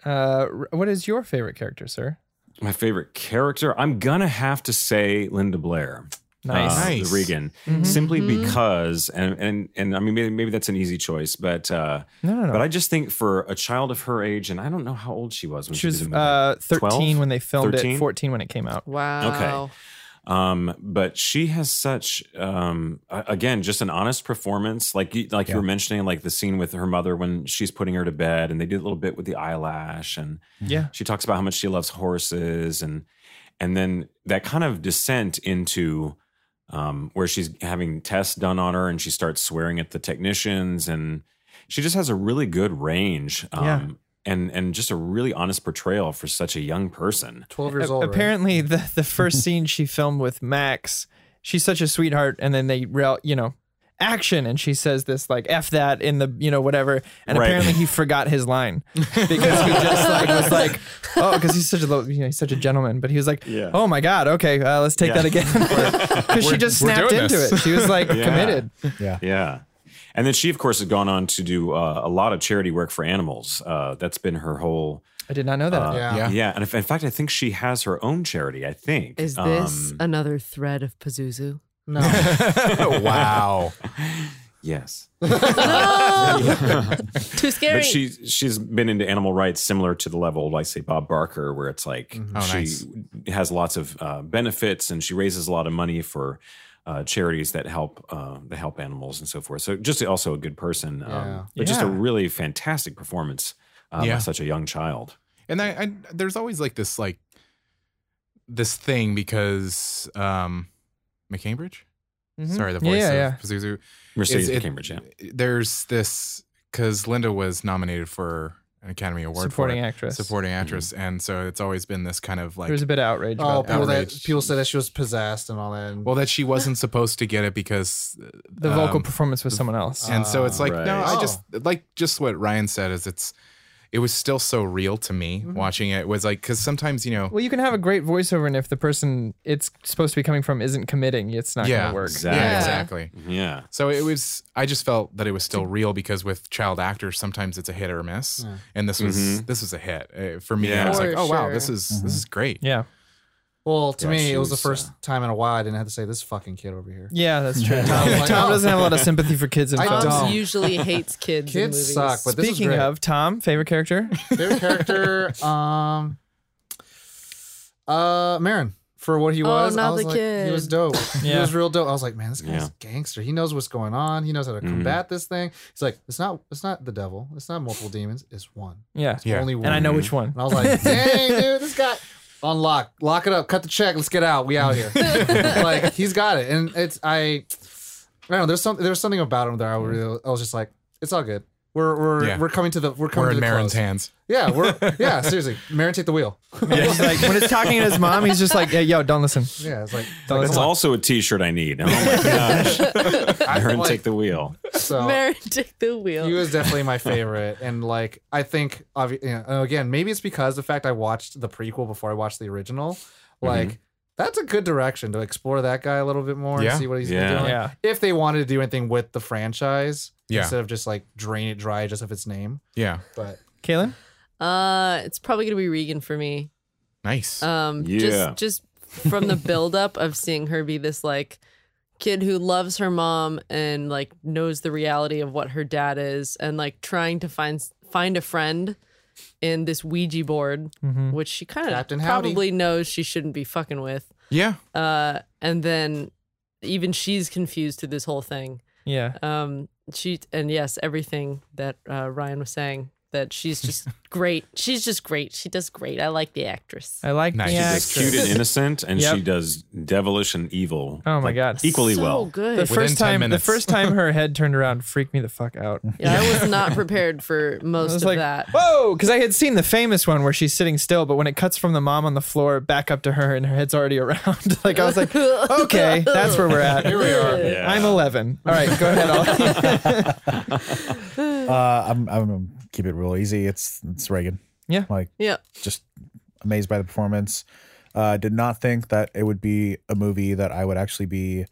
Uh, what is your favorite character, sir? My favorite character, I'm gonna have to say Linda Blair. Nice. uh, Nice. the Regan, simply because, and and and I mean maybe, maybe that's an easy choice, but uh, No, no, no. but I just think for a child of her age, and I don't know how old she was when she she, was did the uh, 13 12? when they filmed 13? it, 14 when it came out. Wow. Okay. Um, but she has such um again just an honest performance. Like you, like you were mentioning, like the scene with her mother when she's putting her to bed, and they did a little bit with the eyelash, and Yeah. she talks about how much she loves horses, and and then that kind of descent into um, where she's having tests done on her, and she starts swearing at the technicians, and she just has a really good range. Um, Yeah. And, and just a really honest portrayal for such a young person. 12 years A- old. right? apparently, the the first [LAUGHS] scene she filmed with Max, she's such a sweetheart, and then they real you know action, and she says this like f that in the you know whatever, and Right. apparently he forgot his line because he just like was [LAUGHS] like oh because he's such a low, you know he's such a gentleman, but he was like Yeah. oh my god okay uh, let's take Yeah. that again [LAUGHS] because [LAUGHS] she just snapped into this. it. She was like Yeah. committed. Yeah. Yeah. And then she, of course, has gone on to do uh, a lot of charity work for animals. Uh, that's been her whole. I did not know that. Uh, Yeah. yeah. Yeah. And if, in fact, I think she has her own charity. I think. Is this Um, another thread of Pazuzu? No. [LAUGHS] wow. yes. [LAUGHS] Too scary. But she she's been into animal rights similar to the level, like say Bob Barker, where it's like Oh, she nice. has lots of uh, benefits and she raises a lot of money for uh, charities that help uh, that help animals and so forth. So just also a good person, Yeah. um, but just a really fantastic performance uh, Yeah. by such a young child. And I, I there's always like this like this thing because um McCambridge? Mhm. Sorry, the voice yeah, of yeah. Pazuzu. Mercedes It's- it- Cambridge, yeah. There's this because Linda was nominated for an Academy Award Supporting for it, actress. supporting actress, and so it's always been this kind of like there was a bit of outrage Oh, about that. people, that, people said that she was possessed and all that. And, well that she wasn't supposed to get it because The vocal um, performance was someone else. and so it's like Right. no i just like just what ryan said is it's it was still so real to me Mm-hmm. watching it was like because sometimes you know Well, you can have a great voiceover, and if the person it's supposed to be coming from isn't committing, it's not yeah going to work. Exactly. yeah Yeah. exactly Yeah. so it was i just felt that it was still real because with child actors sometimes it's a hit or a miss and this was Mhm. this was a hit Uh, for me Yeah. i was like For oh wow this is this is great Yeah, well, to Yeah, me, she it was, was, the first uh, time in a while I didn't have to say this fucking kid over here. yeah, that's [LAUGHS] true. I Tom, like, Tom oh. doesn't have a lot of sympathy for kids in I films. Tom usually hates kids. Kids movies. suck, but this Speaking great. of Tom, favorite character? [LAUGHS] Favorite character, um, uh, Marin. For what he Oh, was, I not was the like, he was kid. dope. [LAUGHS] He was real dope. I was like, man, this guy's Yeah. a gangster. He knows what's going on. He knows how to Mhm. combat this thing. He's like, it's not, it's not the devil. It's not multiple demons. It's one. Yeah, it's Yeah. Only one. and I know which one. And I was like, dang, dude, this guy. Unlock, lock it up, cut the check, let's get out. We out here. [LAUGHS] like he's got it, and it's I. I don't know. There's something. There's something about him that I, really, I was just like, it's all good. We're we're Yeah. we're coming to the we're coming we're to in the marin's close. hands Yeah, we're [LAUGHS] yeah. Seriously, Marin, take the wheel. Yeah, he's like when it's talking to his mom, he's just like, yeah, "Yo, don't listen." Yeah, it's like, Don't That's listen. also a T-shirt I need. Oh my [LAUGHS] gosh! Aaron, like- take the wheel. so. Mary, take the wheel. He was definitely my favorite, and like I think, obvi- you know, again, maybe it's because the fact I watched the prequel before I watched the original. Mm-hmm. Like that's a good direction to explore that guy a little bit more Yeah. and see what he's Yeah. doing. Yeah. If they wanted to do anything with the franchise, Yeah. instead of just like drain it dry just of its name. yeah But Kaylin, uh, it's probably gonna be Regan for me. nice Um, Yeah. just just from the buildup of seeing her be this like kid who loves her mom and like knows the reality of what her dad is, and like trying to find find a friend in this Ouija board, which she kind of Captain Howdy. probably knows she shouldn't be fucking with. Yeah. Uh, and then even she's confused through this whole thing. yeah, Um, she and yes, everything that uh, Ryan was saying that she's just [LAUGHS] great. She's just great. She does great. I like the actress. I like Nice. the She She's actress. cute and innocent, and Yep. she does devilish and evil. Oh my like, God. equally so well. good. The Within first 10 time, the first time her head turned around freaked me the fuck out. [LAUGHS] yeah, I was not prepared for most I was of like, that. whoa, because I had seen the famous one where she's sitting still, but when it cuts from the mom on the floor back up to her and her head's already [LAUGHS] around, like I was like, okay, that's where we're at. Here we are. Yeah. I'm 11. All right, go ahead. Uh, I'm I'm gonna keep it real easy. It's it's Regan. Yeah. Like Yeah. just amazed by the performance. Uh, did not think that it would be a movie that I would actually be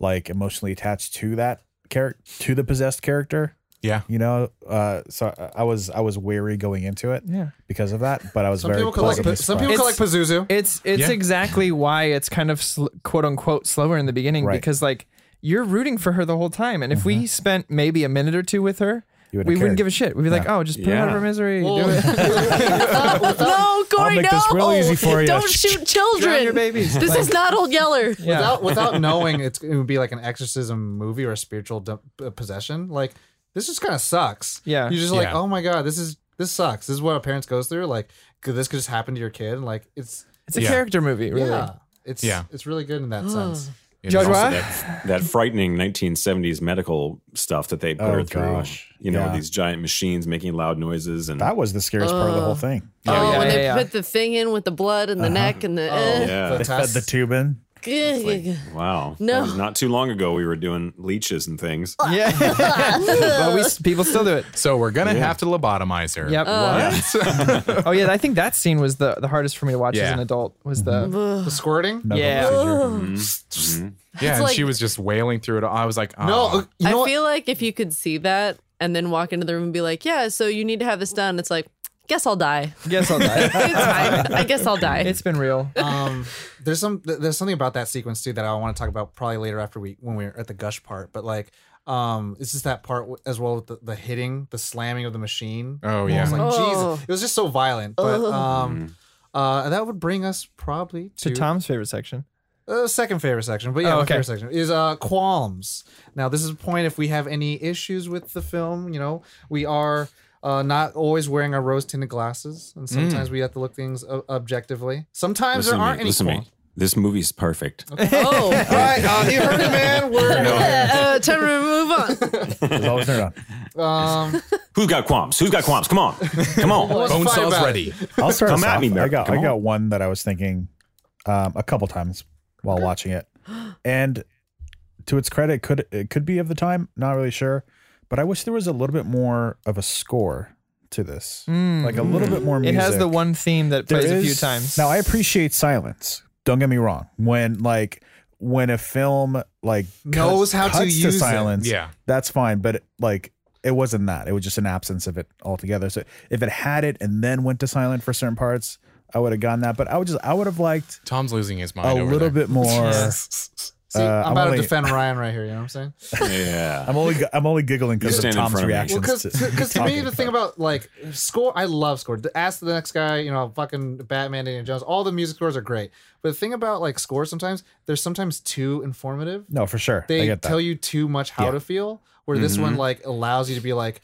like emotionally attached to that character, to the possessed character. Yeah. You know, uh, so I- I was I was wary going into it Yeah. because of that, but I was Some very people collect. pleasantly Some people surprised. collect It's- Pazuzu. It's it's Yeah. exactly why it's kind of sl- quote unquote slower in the beginning Right. because like you're rooting for her the whole time, and if we spent maybe a minute or two with her. You wouldn't we have wouldn't cared. give a shit. We'd be like, Yeah. "Oh, just put her out of her Yeah. misery. Well- Do it. [LAUGHS] no, Corey, make no. this real easy for you. Don't shoot children. Drown your babies. This Like- is not Old Yeller. Yeah. [LAUGHS] without without knowing it's it would be like an exorcism movie or a spiritual d- uh, possession. Like this just kind of sucks. Yeah. you're just like, Yeah. oh my god, this is this sucks. This is what a parents goes through. Like, could this could just happen to your kid? And like, it's It's a Yeah. character movie, really. yeah, it's Yeah. it's really good in that sense. [GASPS] [GASPS] It Joshua? is. Also that, that frightening 1970s medical stuff that they put Oh, her through. gosh. You know, Yeah. these giant machines making loud noises and That was the scariest part of the whole thing. Oh, yeah, when yeah, they yeah. put the thing in with the blood and the neck and the. Oh, eh. Yeah. the They fed the tube in. Wow. No. That was not too long ago we were doing leeches and things. [LAUGHS] Yeah. [LAUGHS] but we people still do it. So we're gonna have to lobotomize her. Yep. Uh, [LAUGHS] oh yeah, I think that scene was the the hardest for me to watch as an adult. Was the mm-hmm. the squirting. No Yeah. procedure. Mm-hmm. Mm-hmm. Yeah, and like- she was just wailing through it. I was like, oh. No, uh, you know I what? feel like if you could see that and then walk into the room and be like, yeah, so you need to have this done, it's like, guess I'll die. guess I'll die. [LAUGHS] It's fine. I guess I'll die. It's been real. um there's some th- there's something about that sequence too that I want to talk about probably later after we when we're at the gush part but like um it's just that part as well with the, the hitting the slamming of the machine Oh, I yeah. was like Oh. Jesus it was just so violent but um uh that would bring us probably To to Tom's favorite section. uh, second favorite section, but yeah, Oh, okay. favorite section is uh qualms. Now, this is a point if we have any issues with the film. You know, we are uh, not always wearing our rose tinted glasses, and sometimes we have to look things uh, objectively. Sometimes Listen there to aren't me. any Listen to me. qualms. This movie's perfect. [LAUGHS] oh. [LAUGHS] All right, uh, you heard it, man. [LAUGHS] We're Uh, time to move on. There's always nerd on. um, Who's got qualms? Who's got qualms? Come on. Come on. Bone fight saw's ready. I'll start Come at off. me, I got Come I got on. one that I was thinking um, a couple times while watching it, and to its credit, could it could be of the time. Not really sure, but I wish there was a little bit more of a score to this, like a little bit more Mm. It has the one theme that There plays a few times. Now I appreciate silence. Don't get me wrong. When like when a film like Knows cut- how to cuts use it. silence, Yeah. that's fine. But like it wasn't that. It was just an absence of it altogether. So if it had it and then went to silent for certain parts, I would have gone that. But I would just I would have liked Tom's losing his a mind. over little there. bit more. [LAUGHS] [LAUGHS] See, Uh, I'm I'm about only- to defend Ryan right here. You know what I'm saying? [LAUGHS] Yeah. I'm only I'm only giggling because You of stand in Tom's front of me. reactions. Well, because to, because to me the thing about like score, I love score. Ask the next guy, you know, fucking Batman, Indiana Jones. All the music scores are great, but the thing about like scores, sometimes they're sometimes too informative. no, for sure, I They get that. tell you too much how Yeah. to feel. Where this one like allows you to be like,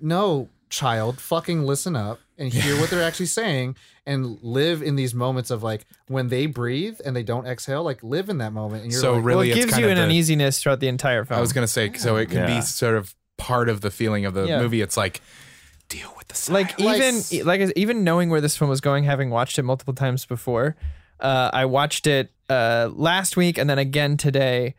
no, child, fucking listen up and hear what they're actually [LAUGHS] saying and live in these moments of like when they breathe and they don't exhale, like live in that moment. And you're So like, well, really, it it's gives kind you of an the- uneasiness throughout the entire film. I was gonna say, so it can Yeah. be sort of part of the feeling of the Yeah. movie. It's like deal with the silence. like Like- even like even knowing where this film was going, having watched it multiple times before, uh, I watched it uh, last week and then again today,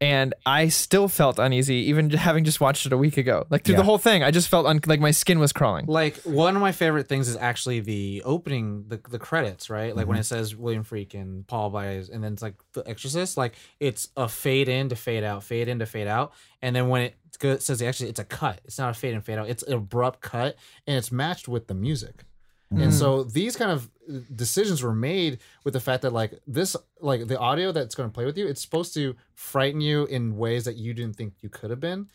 and I still felt uneasy, even having just watched it a week ago. Like through Yeah. the whole thing, I just felt un- like my skin was crawling. like one of my favorite things is actually the opening the, the credits right? Like when mm-hmm. it says william freakin paul Baez, and then it's like the exorcist. Like it's a fade in to fade out fade in to fade out. And then when it says actually it's a cut. It's not a fade in fade out. It's an abrupt cut and it's matched with the music and so these kind of uh, decisions were made with the fact that like this like the audio that's going to play with you it's supposed to frighten you in ways that you didn't think you could have been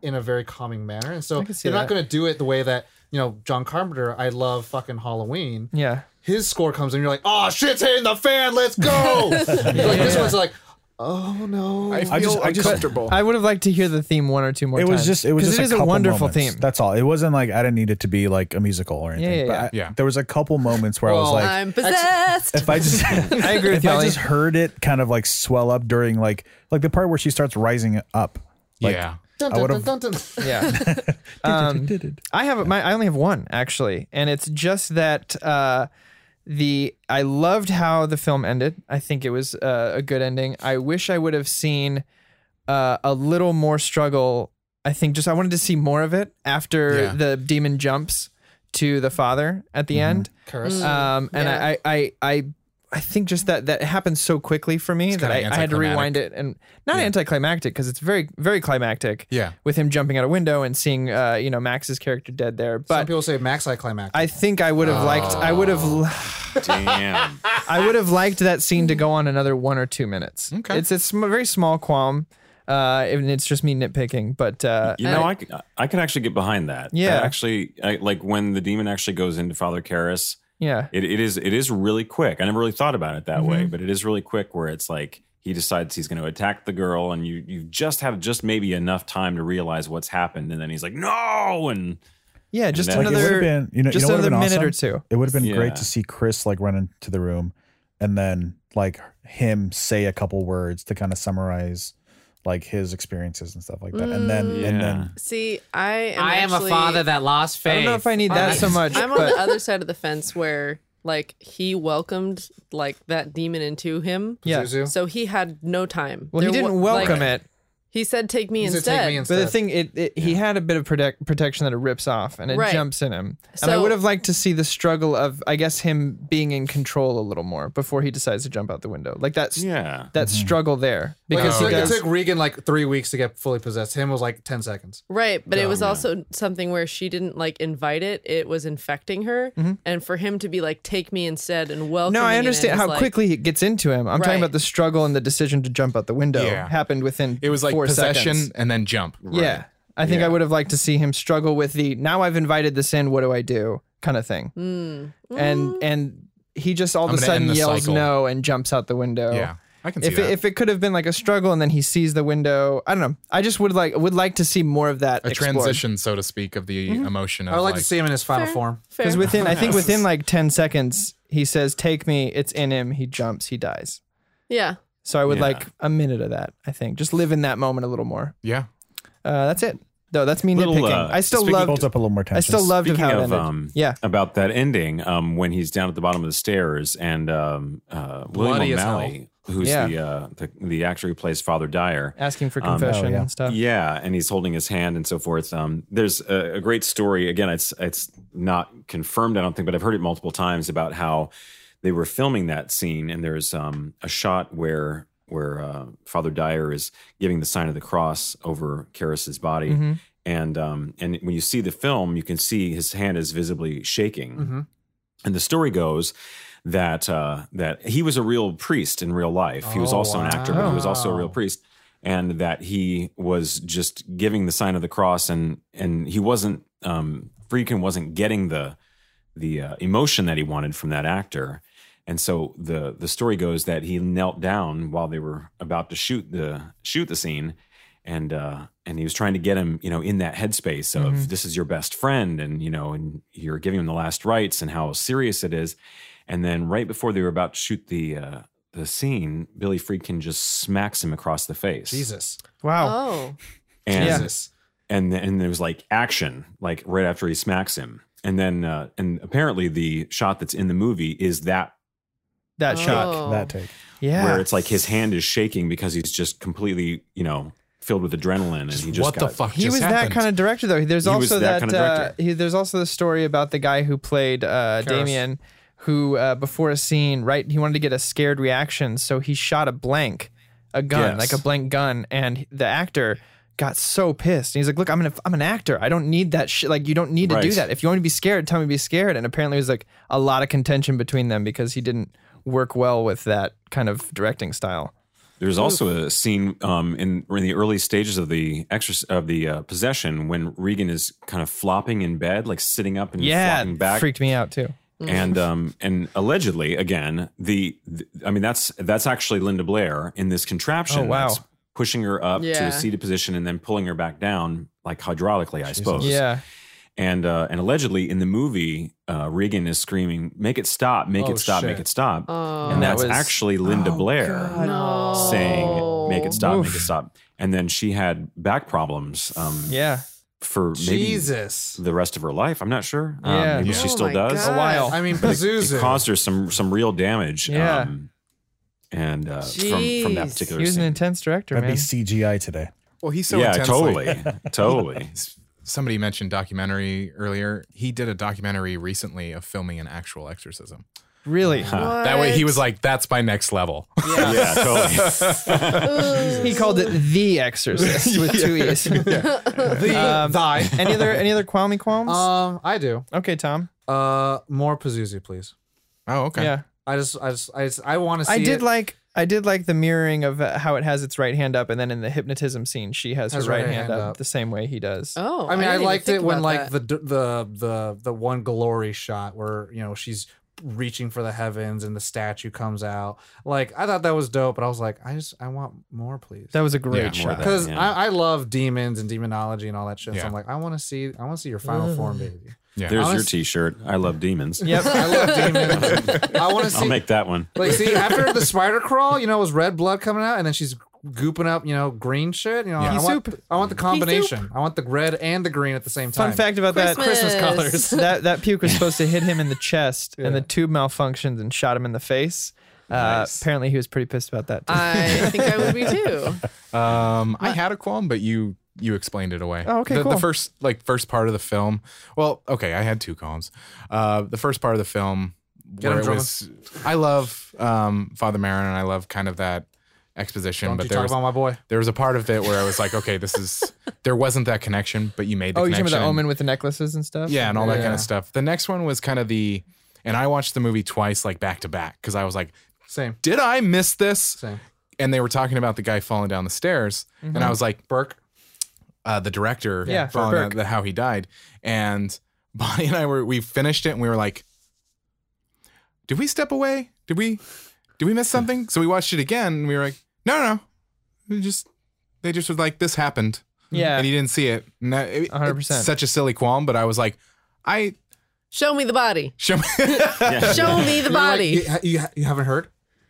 in a very calming manner. And so they're not going to do it the way that you know john carpenter i love fucking halloween. Yeah. his score comes in you're like oh shit's hitting the fan let's go. [LAUGHS] Like this one's like Oh no. I feel I just- I just- uncomfortable. I would have liked to hear the theme one or two more times. it was times. just it was 'Cause just it is a, a couple wonderful moments. theme. That's all. It wasn't like I didn't need it to be like a musical or anything. Yeah, yeah, but yeah. I- Yeah. there was a couple moments where I was Well, like, I'm possessed. if I just [LAUGHS] [LAUGHS] I agree with if you. I Ollie. just heard it kind of like swell up during like like the part where she starts rising up. Like, yeah. Dun, I dun, would've- dun, dun, dun. [LAUGHS] Yeah. um, I have my I only have one actually, and it's just that uh, the I loved how the film ended. I think it was uh, a good ending. I wish I would have seen uh, a little more struggle. I think just I wanted to see more of it after Yeah. the demon jumps to the father at the end. Curse. Um, and Yeah. I, I, I, I think just that that happened so quickly for me that I, I had to rewind it and not anticlimactic because it's very, very climactic. Yeah. With him jumping out a window and seeing, uh, you know, Max's character dead there. But some people say max I climactic. I think I would have liked. I would have. Damn. [LAUGHS] I would have liked that scene to go on another one or two minutes. Okay. It's it's a very small qualm. Uh, and it's just me nitpicking, but uh, You know, I I can actually get behind that. Yeah. That actually, I, like when the demon actually goes into Father Karras, yeah, it, it is it is really quick. I never really thought about it that way, Mm-hmm. but it is really quick where it's like he decides he's going to attack the girl, and you you just have just maybe enough time to realize what's happened, and then he's like, no, and yeah, just then- Like, it would another have been you know just you know another minute awesome? or two. It would have been Yeah. great to see Chris like run into the room and then like him say a couple words to kind of summarize like his experiences and stuff like that. And then mm. and then See, I am I am actually- a father that lost faith. I don't know if I need that so much. I'm on but the other side of the fence where like he welcomed like that demon into him. yeah, Zuzu. So he had no time. well, he There didn't wa- welcome like, it. He said, "Take me He said, instead." "Take me But the thing, it, it he had a bit of protect, protection that it rips off and it Right. jumps in him. and I So- would have liked to see the struggle of, I guess, him being in control a little more before he decides to jump out the window. Like that's yeah, that struggle there Like, because it, he took, it does. took Regan like three weeks to get fully possessed. Him was like ten seconds. Right, but it was Yeah. also something where she didn't like invite it; it was infecting her, and for him to be like, "Take me instead," and welcome. Mm-hmm. no, I understand how quickly it gets into him. I'm talking about the struggle and the decision to jump out the window Yeah. happened within. It was like four possession seconds. and then jump. Yeah, I think I would have liked to see him struggle with the now I've invited this in. What do I do? Kind of thing. And and he just all of I'm a sudden yells cycle. no and jumps out the window. Yeah. I can see If that. it, if it could have been like a struggle and then he sees the window, I don't know. I just would like would like to see more of that a explored. transition, so to speak, of the Mm-hmm. emotion of I would like like, to see him in his final form. because within I think within like ten seconds he says take me. It's in him. He jumps. He dies. yeah, So I would Yeah. like a minute of that. I think just live in that moment a little more. yeah. Uh, that's it. Though that's me Little, nitpicking. uh, I still speaking- loved. built up a little more tension. I still loved Speaking how it of ended. um, yeah. about that ending, um, when he's down at the bottom of the stairs and um, uh, William Bloody O'Malley, who's Yeah. the, uh, the the actor who plays Father Dyer, Asking for Um, confession oh, yeah. and stuff. Yeah, and he's holding his hand and so forth. Um, there's a, a great story. Again, it's it's not confirmed, I don't think, but I've heard it multiple times about how they were filming that scene, and there's um, a shot where where uh, Father Dyer is giving the sign of the cross over Karras's body, Mm-hmm. and um, and when you see the film, you can see his hand is visibly shaking. And the story goes that uh, that he was a real priest in real life. he was Oh, also an actor, but he was also a real priest. And that he was just giving the sign of the cross, and and he wasn't um, Friedkin wasn't getting the the uh, emotion that he wanted from that actor. And so the the story goes that he knelt down while they were about to shoot the shoot the scene, and uh, and he was trying to get him, you know, in that headspace of this is your best friend, and you know, and you're giving him the last rites, and how serious it is. And then right before they were about to shoot the uh, the scene, Billy Friedkin just smacks him across the face. Jesus. Wow. Oh, And Yeah. Jesus. and and there was like action like right after he smacks him and then uh and apparently the shot that's in the movie is that that shot. Oh. that take. Yeah. where it's like his hand is shaking because he's just completely you know filled with adrenaline and he just what the fuck he just was happened? that kind of director though. There's He was also that that, kind of uh, he, there's also the story about the guy who played uh, Damien, who uh, before a scene, right, he wanted to get a scared reaction, so he shot a blank, a gun, Yes. like a blank gun, and the actor got so pissed. and He's like, "Look, I'm an I'm an actor. I don't need that shit. Like, you don't need to do that. If you want to be scared, tell me to be scared." And apparently, it was like a lot of contention between them because he didn't work well with that kind of directing style. there's also a scene um in, in the early stages of the exorc- of the uh, possession when Regan is kind of flopping in bed like sitting up and Yeah, flopping back Yeah, freaked me out too. and um, and allegedly, again, the, the I mean that's that's actually Linda Blair in this contraption. Oh, wow. that's pushing her up to a seated position and then pulling her back down like hydraulically, I suppose. Yeah. And uh, and allegedly in the movie, uh, Regan is screaming, "Make it stop! Make Oh, it stop! Make it stop!" Oh, and that that's was- actually Linda Blair no. saying, "Make it stop! Make it stop!" And then she had back problems um, Yeah. for maybe Jesus. the rest of her life. I'm not sure. Um, Yeah. maybe Yeah. she Oh still my does. God. A while. I mean, It Pazuzu. caused her some some real damage. Yeah. Um, and uh, from from that particular He was an intense director, That'd man. be CGI today. Well, he's so yeah, intensely- totally, [LAUGHS] totally. Somebody mentioned documentary earlier. He did a documentary recently of filming an actual exorcism. really. That way, he was like, "That's my next level." [LAUGHS] yeah, totally. [LAUGHS] [LAUGHS] He called it The Exorcist with two E's. the Um, thy. any other any other qualmy qualms? Um, I do. okay, Tom. Uh, more Pazuzu, please. Oh, okay. Yeah. I just, I just, I just, I want to see. I did it. like I did like the mirroring of uh, how it has its right hand up, and then in the hypnotism scene, she has, Has her right, right hand, hand up, up. the same way he does. Oh, I mean, I, didn't liked it when like that. the the the the one glory shot where you know she's reaching for the heavens and the statue comes out. Like I thought that was dope, but I was like, I just I want more, please. That was a great Yeah, shot. Because yeah. I, I love demons and demonology and all that shit. Yeah. So I'm like, I want to see, I want to see your final form, baby. Yeah. There's your T-shirt. I love demons. Yep. I love [LAUGHS] demons. I want to see, I'll make that one. like, see after the [LAUGHS] spider crawl, you know, it was red blood coming out, and then she's gooping up, you know, green shit. You know, I want. I want the combination. I want the red and the green at the same time. Fun fact about that Christmas colors. [LAUGHS] that that puke was supposed to hit him in the chest, and the tube malfunctioned and shot him in the face. Uh, Nice. apparently, he was pretty pissed about that. Too. I think I would be too. Um, I had a qualm, but you you explained it away. Oh, okay, the, cool. The first like first part of the film. Well, okay, I had two qualms. Uh, the first part of the film Get where him, it was. I love um, Father Marin, and I love kind of that exposition. Don't but you there talk was about my boy? there was a part of it where I was like, okay, this is [LAUGHS] there wasn't that connection, but you made the oh, you're talking connection. about the omen with the necklaces and stuff. Yeah, and all that kind of stuff. The next one was kind of the, and I watched the movie twice, like back to back, because I was like, Same, did I miss this? same. And they were talking about the guy falling down the stairs, and I was like, Burke. Uh, the director, Yeah, falling Burke. down, the, how he died, and [LAUGHS] Bonnie and I were we finished it, and we were like, did we step away? Did we? Did we miss something? So we watched it again, and we were like, no, no, no. We just they just was like this happened, yeah. and he didn't see it. And that, it- 100%. it's Such a silly qualm, but I was like, I Show me the body. show me. [LAUGHS] Show me the You're like, body. you, you, you haven't heard?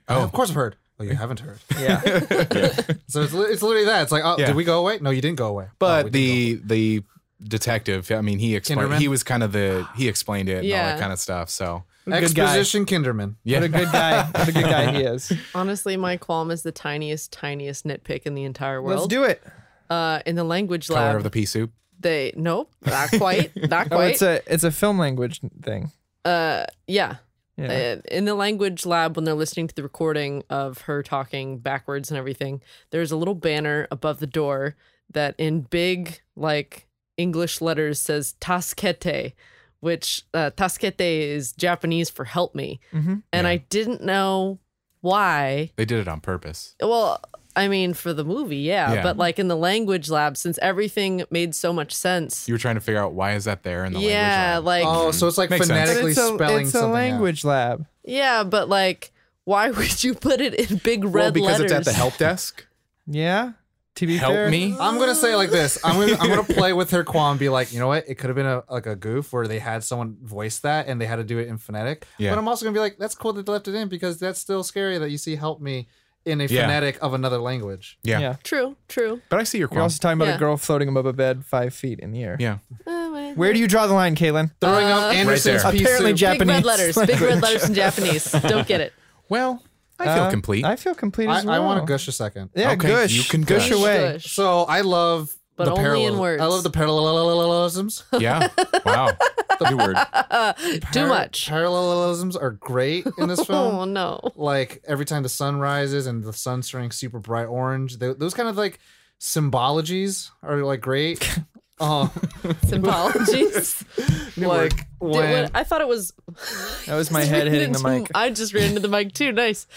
Oh. of course I've heard. Oh, you haven't heard. [LAUGHS] yeah. [LAUGHS] So it's, it's literally that. It's like, oh, Yeah. did we go away? No, you didn't go away. Oh, But we didn't the the detective, I mean, he explained. Kinderman? He was kind of the he explained it and all Yeah. that kind of stuff. So go away. Good guy. Exposition Kinderman. yeah, What a good guy. What a good guy he is. [LAUGHS] Honestly, my qualm is the tiniest, tiniest nitpick in the entire world. Let's do it. Uh, in the language color lab, of the pea soup. they nope, not quite, not Oh, quite. it's a it's a film language thing. uh, yeah. Yeah. Uh, in the language lab, when they're listening to the recording of her talking backwards and everything, there's a little banner above the door that, in big like English letters, says "Taskete," which uh, "Taskete" is Japanese for "help me," Mhm. and I didn't know why. They did it on purpose. Well, I mean, for the movie, yeah, Yeah. but like in the language lab, since everything made so much sense. You were trying to figure out why is that there in the yeah, language. lab. like Oh, so it's like Makes sense. Phonetically it's a, spelling it's a something out. language lab. yeah, but like, why [LAUGHS] would you put it in big red well, because letters? it's at the help desk. Yeah. To be Help fair, me. I'm gonna say it like this. I'm gonna I'm gonna play with her qualm. and Be like, you know what? It could have been a like a goof where they had someone voice that and they had to do it in phonetic. Yeah. But I'm also gonna be like, that's cool that they left it in because that's still scary that you see "help me" in a Yeah. phonetic of another language. Yeah. Yeah. True, true. But I see your You're qualm. also talking about Yeah. a girl floating above a bed five feet in the air. yeah. Where do you draw the line, Caitlin? Throwing Uh, up Anderson's there. pea Apparently soup. Japanese. Big red letters. Big red language. letters in Japanese. Don't get it. Well, I feel Uh, complete. I feel complete I, well. I want to gush a second. Yeah, Okay, gush. you can gush gush. away. Gush. So I love But the only parallel- in words. I love the parallelisms. yeah. Wow. [LAUGHS] Good word. Too much. Parallelisms are great in this [LAUGHS] film. Oh no. like every time the sun rises and the sun's turning super bright orange, th- those kind of like symbologies are like great. [LAUGHS] Um, Symbologies. like Dude, when what- I thought it was. That was my head ran hitting the mic. I just ran into the mic too. Nice.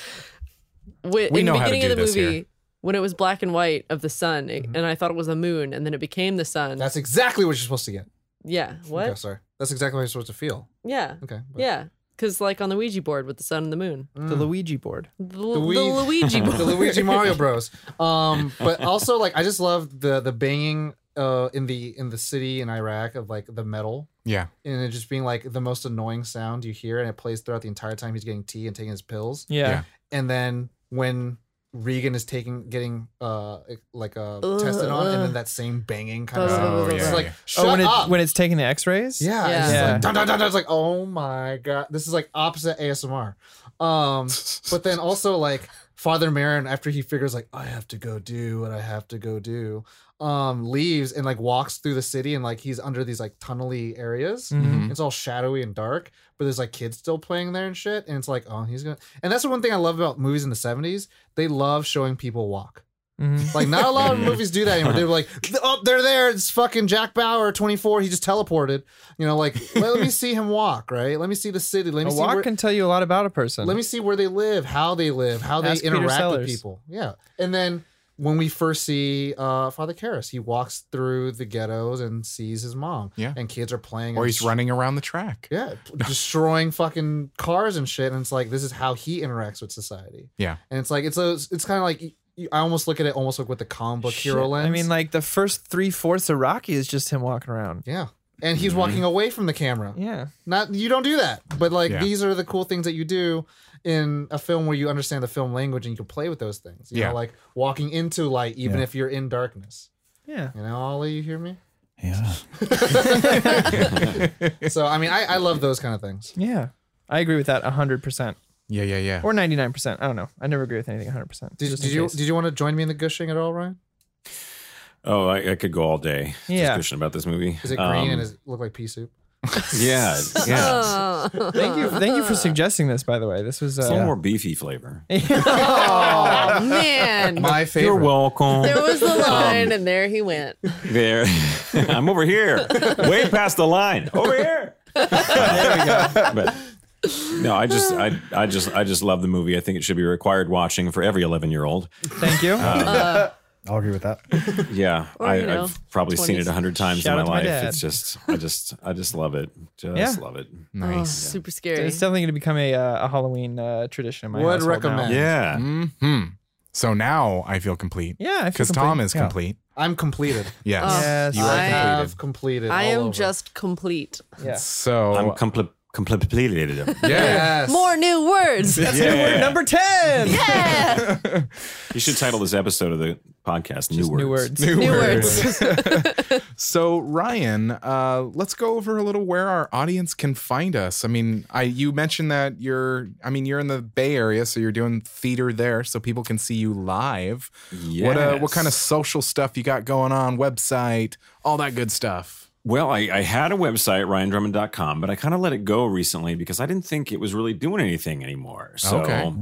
Wh- We in know the how to beginning do of the this movie, here. When it was black and white of the sun, it- and I thought it was a moon, and then it became the sun. that's exactly what you're supposed to get. yeah. What? Okay, sorry. That's exactly what you're supposed to feel. Yeah. Okay. but- Yeah. Because like on the Ouija board with the sun and the moon, The Luigi board. the, the, Wii- Luigi [LAUGHS] the. Luigi Mario Bros. [LAUGHS] Um, but also like I just love the the banging uh in the in the city in Iraq of like the metal Yeah. and it just being like the most annoying sound you hear and it plays throughout the entire time he's getting tea and taking his pills. Yeah. Yeah. And then when Regan is taking getting uh like uh tested on and then that same banging kind of Oh, sound. yeah, It's like yeah. shut oh, when, up. It, when it's taking the X-rays. Yeah, Yeah. It's Yeah. like dun, dun, dun, dun. It's like, oh my god, this is like opposite ASMR. Um, [LAUGHS] but then also like Father Marin, after he figures like I have to go do what I have to go do, um, leaves and like walks through the city and like he's under these like tunnely areas. Mhm. It's all shadowy and dark, but there's like kids still playing there and shit. And it's like, oh, he's gonna. And that's the one thing I love about movies in the '70s. They love showing people walk. Mhm. Like not a lot of [LAUGHS] movies do that anymore. They're like, oh, they're there. It's fucking Jack Bauer, 24. He just teleported. You know, like [LAUGHS] let, me see him walk. Right. Let me see the city. Let A me see walk where. can tell you a lot about a person. Let me see where they live, how they live, how Ask they Peter interact with people. Yeah. And then when we first see uh, Father Karras, he walks through the ghettos and sees his mom. Yeah. And kids are playing. Or he's sh- running around the track. Yeah. [LAUGHS] destroying fucking cars and shit. And it's like, this is how he interacts with society. Yeah. And it's like, it's a, it's kind of like, I almost look at it almost like with the comic book hero lens. I mean, like the first three fourths of Rocky is just him walking around. yeah. And he's walking away from the camera. Yeah. Not you don't do that, but like Yeah. these are the cool things that you do in a film where you understand the film language and you can play with those things. You Yeah. know, like walking into light, even Yeah. if you're in darkness. Yeah. You know, Ollie, you hear me? Yeah. [LAUGHS] So I mean, I, I love those kind of things. Yeah. I agree with that 100%. Yeah, yeah, yeah. Or 99%. I don't know. I never agree with anything 100%. Did, just did you did you want to join me in the gushing at all, Ryan? Oh, I, I could go all day Yeah. discussion about this movie. Is it green Um, and does it look like pea soup? Yeah, [LAUGHS] yeah. Oh. Thank you. Thank you for [LAUGHS] suggesting this, by the way. This was. It's a little Uh, more beefy flavor. [LAUGHS] oh man. My favorite. You're welcome. There was the um, line, and there he went. There, I'm over here, way past the line. Over here. there we go. But no, I just, I, I just, I just love the movie. I think it should be required watching for every 11 year old. thank you. Um, uh, I'll agree with that. [LAUGHS] Yeah, Or, I, you know, I've probably seen it a hundred times Shout in my to my life. It's just, I just, I just love it. Just Yeah. love it. Oh, Nice. super scary. it's definitely going to become a, uh, a Halloween uh, tradition in my Would household now. recommend. Yeah. hmm So now I feel complete. Yeah, Because. Tom is Yeah. complete. I'm completed. Yes. Yes. You I are I completed. have completed. I all am over. just complete. Yeah. So I'm complete, completed. yeah. [LAUGHS] yes. More new words. That's yeah. Number 10. Yeah. [LAUGHS] You should title this episode of the podcast "New Just Words." New words. New, New words. words. [LAUGHS] So Ryan, uh, let's go over a little where our audience can find us. I mean, I you mentioned that you're, I mean, you're in the Bay Area, so you're doing theater there, so people can see you live. What uh, what kind of social stuff you got going on? Website, all that good stuff. Well, I, I had a website, ryandrummond.com, but I kind of let it go recently because I didn't think it was really doing anything anymore. So Okay.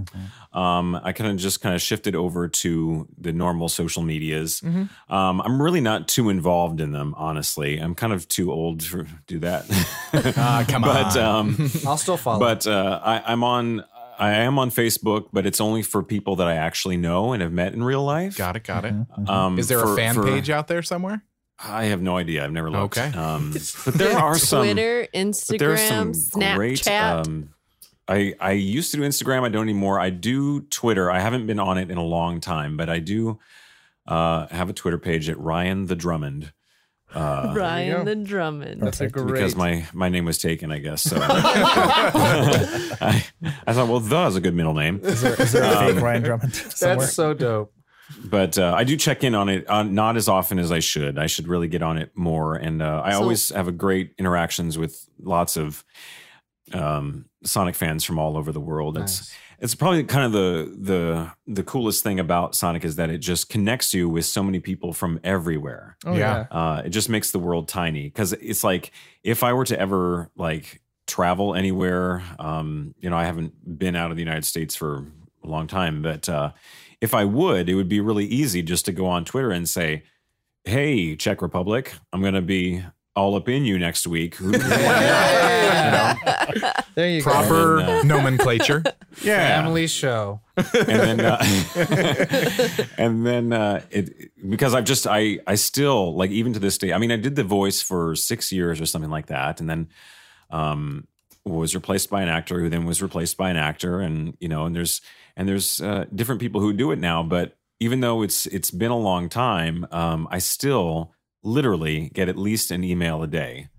um, I kind of just kind of shifted over to the normal social medias. Mm-hmm. Um, I'm really not too involved in them, honestly. I'm kind of too old to do that. [LAUGHS] Ah, come but on. um, I'll still follow. but uh, I, I'm on. I am on Facebook, but it's only for people that I actually know and have met in real life. got it, got it. Um, Is there for- a fan for- page out there somewhere? I have no idea. I've never looked. Okay. Um, [LAUGHS] but there are some. Twitter, But there's Instagram, some Snapchat. great. Um, I I used to do Instagram. I don't anymore. I do Twitter. I haven't been on it in a long time, but I do uh, have a Twitter page at Ryan the Drummond. Uh, [LAUGHS] Ryan the Drummond. That's a great. because my my name was taken, I guess. So [LAUGHS] I, I thought, well, the is a good middle name. Is there, is there a fake Ryan Drummond somewhere? That's so dope. But uh, I do check in on it uh, not as often as I should. I should really get on it more, and uh, I So- always have a great interactions with lots of um, Sonic fans from all over the world. It's Nice. it's probably kind of the the the coolest thing about Sonic is that it just connects you with so many people from everywhere. oh, Yeah. yeah. Uh, it just makes the world tiny because it's like if I were to ever like travel anywhere, um, you know, I haven't been out of the United States for a long time, but uh, if I would, it would be really easy just to go on Twitter and say, "Hey, Czech Republic, I'm going to be all up in you next week." Who- [LAUGHS] There you go. Proper uh, nomenclature. [LAUGHS] yeah, Family show. and then uh, [LAUGHS] and then uh, it because I've just I I still like even to this day. I mean, I did the voice for six years or something like that, and then um, was replaced by an actor who then was replaced by an actor, and you know, and there's and there's uh, different people who do it now. But even though it's it's been a long time, um, I still literally get at least an email a day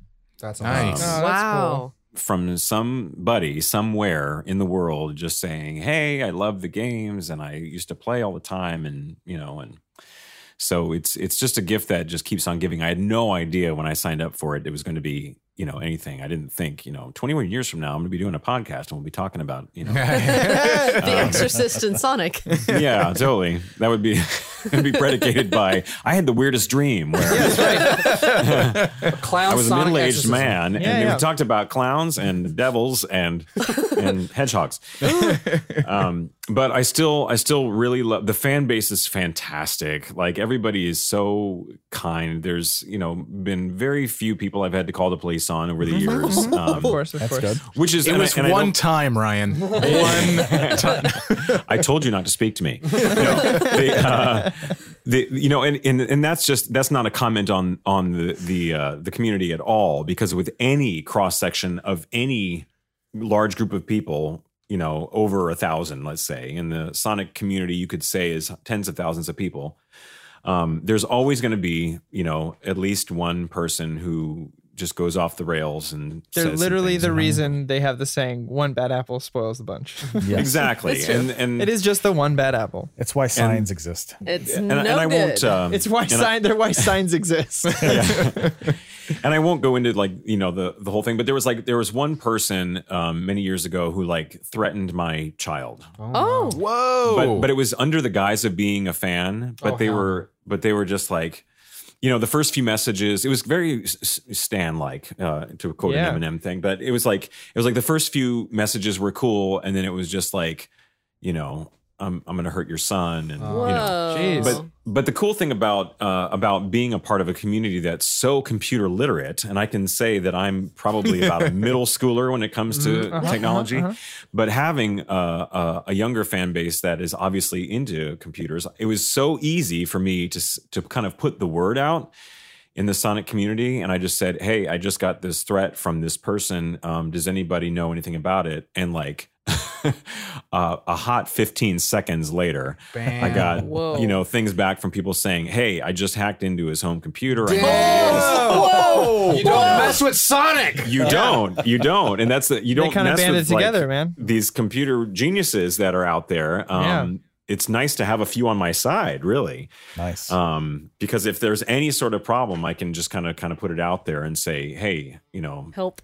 That's Nice. awesome. Oh, that's wow. cool. from somebody somewhere in the world just saying, "Hey, I love the games and I used to play all the time and, you know, and so it's it's just a gift that just keeps on giving. I had no idea when I signed up for it it was going to be, you know, anything. I didn't think, you know, 21 years from now I'm going to be doing a podcast and we'll be talking about, you know. [LAUGHS] [LAUGHS] the Exorcist and Sonic. [LAUGHS] yeah, totally. That would be it'd be predicated by I had the weirdest dream where Clown I was a Sonic middle-aged exorcism. man, Yeah, and yeah. we talked about clowns and devils and and hedgehogs. um, but I still, I still really love the fan base is fantastic. Like everybody is so kind. There's, you know, been very few people I've had to call the police on over the years. [LAUGHS] Of Um, course, of That's course. good. which is It was I one time, Ryan. [LAUGHS] One time. I told you not to speak to me. [LAUGHS] No, the, uh, the, you know, and, and and that's just that's not a comment on on the the uh, the community at all. Because with any cross section of any large group of people, you know, over a thousand, let's say, in the Sonic community, you could say is tens of thousands of people. Um, there's always going to be, you know, at least one person who just goes off the rails and They're says literally the reason they have the saying "one bad apple spoils the bunch." [LAUGHS] exactly, and and it is just the one bad apple. It's why signs exist. It's and, no and I won't. Um, It's why sign. They're why signs exist. [LAUGHS] and I won't go into like you know the the whole thing, but there was like there was one person um, many years ago who like threatened my child, oh, Whoa. but but it was under the guise of being a fan. But Oh, they hell. were but they were just like. You know, the first few messages, it was very Stan like, uh, to quote Yeah. an Eminem thing, but it was like, it was like the first few messages were cool. And then it was just like, you know, I'm, I'm going to hurt your son. And, you know, whoa. Jeez. but but the cool thing about uh, about being a part of a community that's so computer literate, and I can say that I'm probably [LAUGHS] about a middle schooler when it comes to technology, but having uh, a, a younger fan base that is obviously into computers, it was so easy for me to to kind of put the word out in the Sonic community, and I just said, "Hey, I just got this threat from this person. Um, does anybody know anything about it?" And like. [LAUGHS] uh, a hot 15 seconds later, I got Whoa. you know things back from people saying, "Hey, I just hacked into his home computer." I Whoa! You don't mess with Sonic. you don't, you don't, and that's the you don't kinda mess banded with, like, together, man. These computer geniuses that are out there. Um, It's nice to have a few on my side, really, Nice. um, because if there's any sort of problem, I can just kind of kind of put it out there and say, "Hey, you know, help,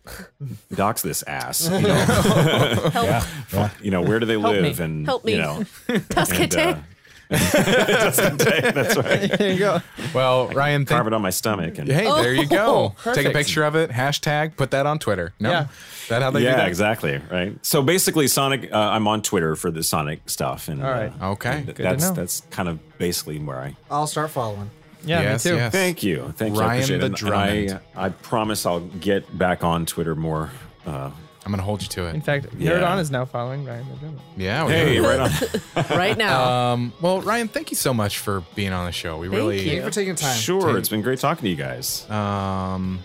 dox this ass." You [LAUGHS] know, help, yeah. Yeah. you know where do they Help me. live, and Help me. you know, [LAUGHS] Tuskete. and, uh, that's [LAUGHS] right. there you go. well, Ryan, thank- Carve it on my stomach, and hey, there you go. Take a picture of it, hashtag, put that on Twitter. No, Yeah. that how they do yeah, that? exactly. Right. So basically, Sonic. Uh, I'm on Twitter for the Sonic stuff, and All right. uh, Okay. th- to that's know. that's kind of basically where I. I'll start following. Yeah, yes, me too. yes. Thank you, thank you. I Ryan the it. And- and I, I promise I'll get back on Twitter more. Uh, I'm gonna hold you to it. In fact, Yeah. Nerd On is now following Ryan. McDermott. Yeah. we hey, right on. [LAUGHS] right now. Um, well, Ryan, thank you so much for being on the show. We really you. Thank you for taking time. Sure, it's been great talking to you guys. Um,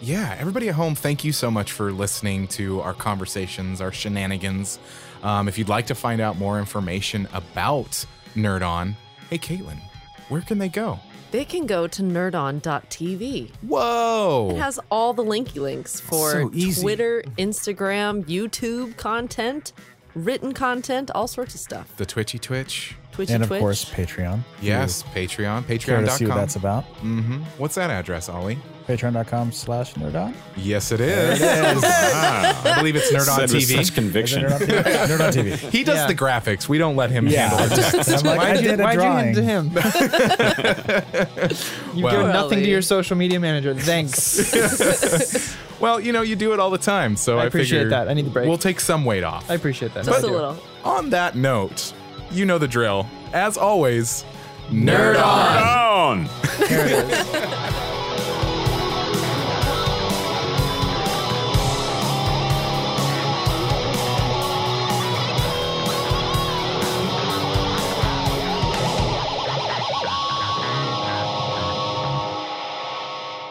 yeah, everybody at home, thank you so much for listening to our conversations, our shenanigans. Um, if you'd like to find out more information about Nerd On, hey, Caitlin, where can they go? They can go to nerdon.tv. Whoa! It has all the linky links for So. Twitter, Instagram, YouTube content, written content, all sorts of stuff. the Twitchy Twitch. Twitchy and of Twitch. course, Patreon. Yes, Patreon. Care to see what that's about? mm-hmm. What's that address, Ollie? Patreon.com slash nerdon. Yes, it is. [LAUGHS] I believe it's Nerd on Said TV. such conviction. Nerd on TV. Nerd on TV. He does Yeah. the graphics. We don't let him handle I it. just, [LAUGHS] I'm like, Why'd you, did a why'd you drawing. hand to him? [LAUGHS] You've Well- given nothing to your social media manager. Thanks. Well, you know, you do it all the time, so I I, appreciate figure that. I need the break. We'll take some weight off. I appreciate that. Just I a do. little. On that note, you know the drill. As always, nerd on. Down. There it is.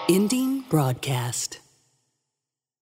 Ending broadcast.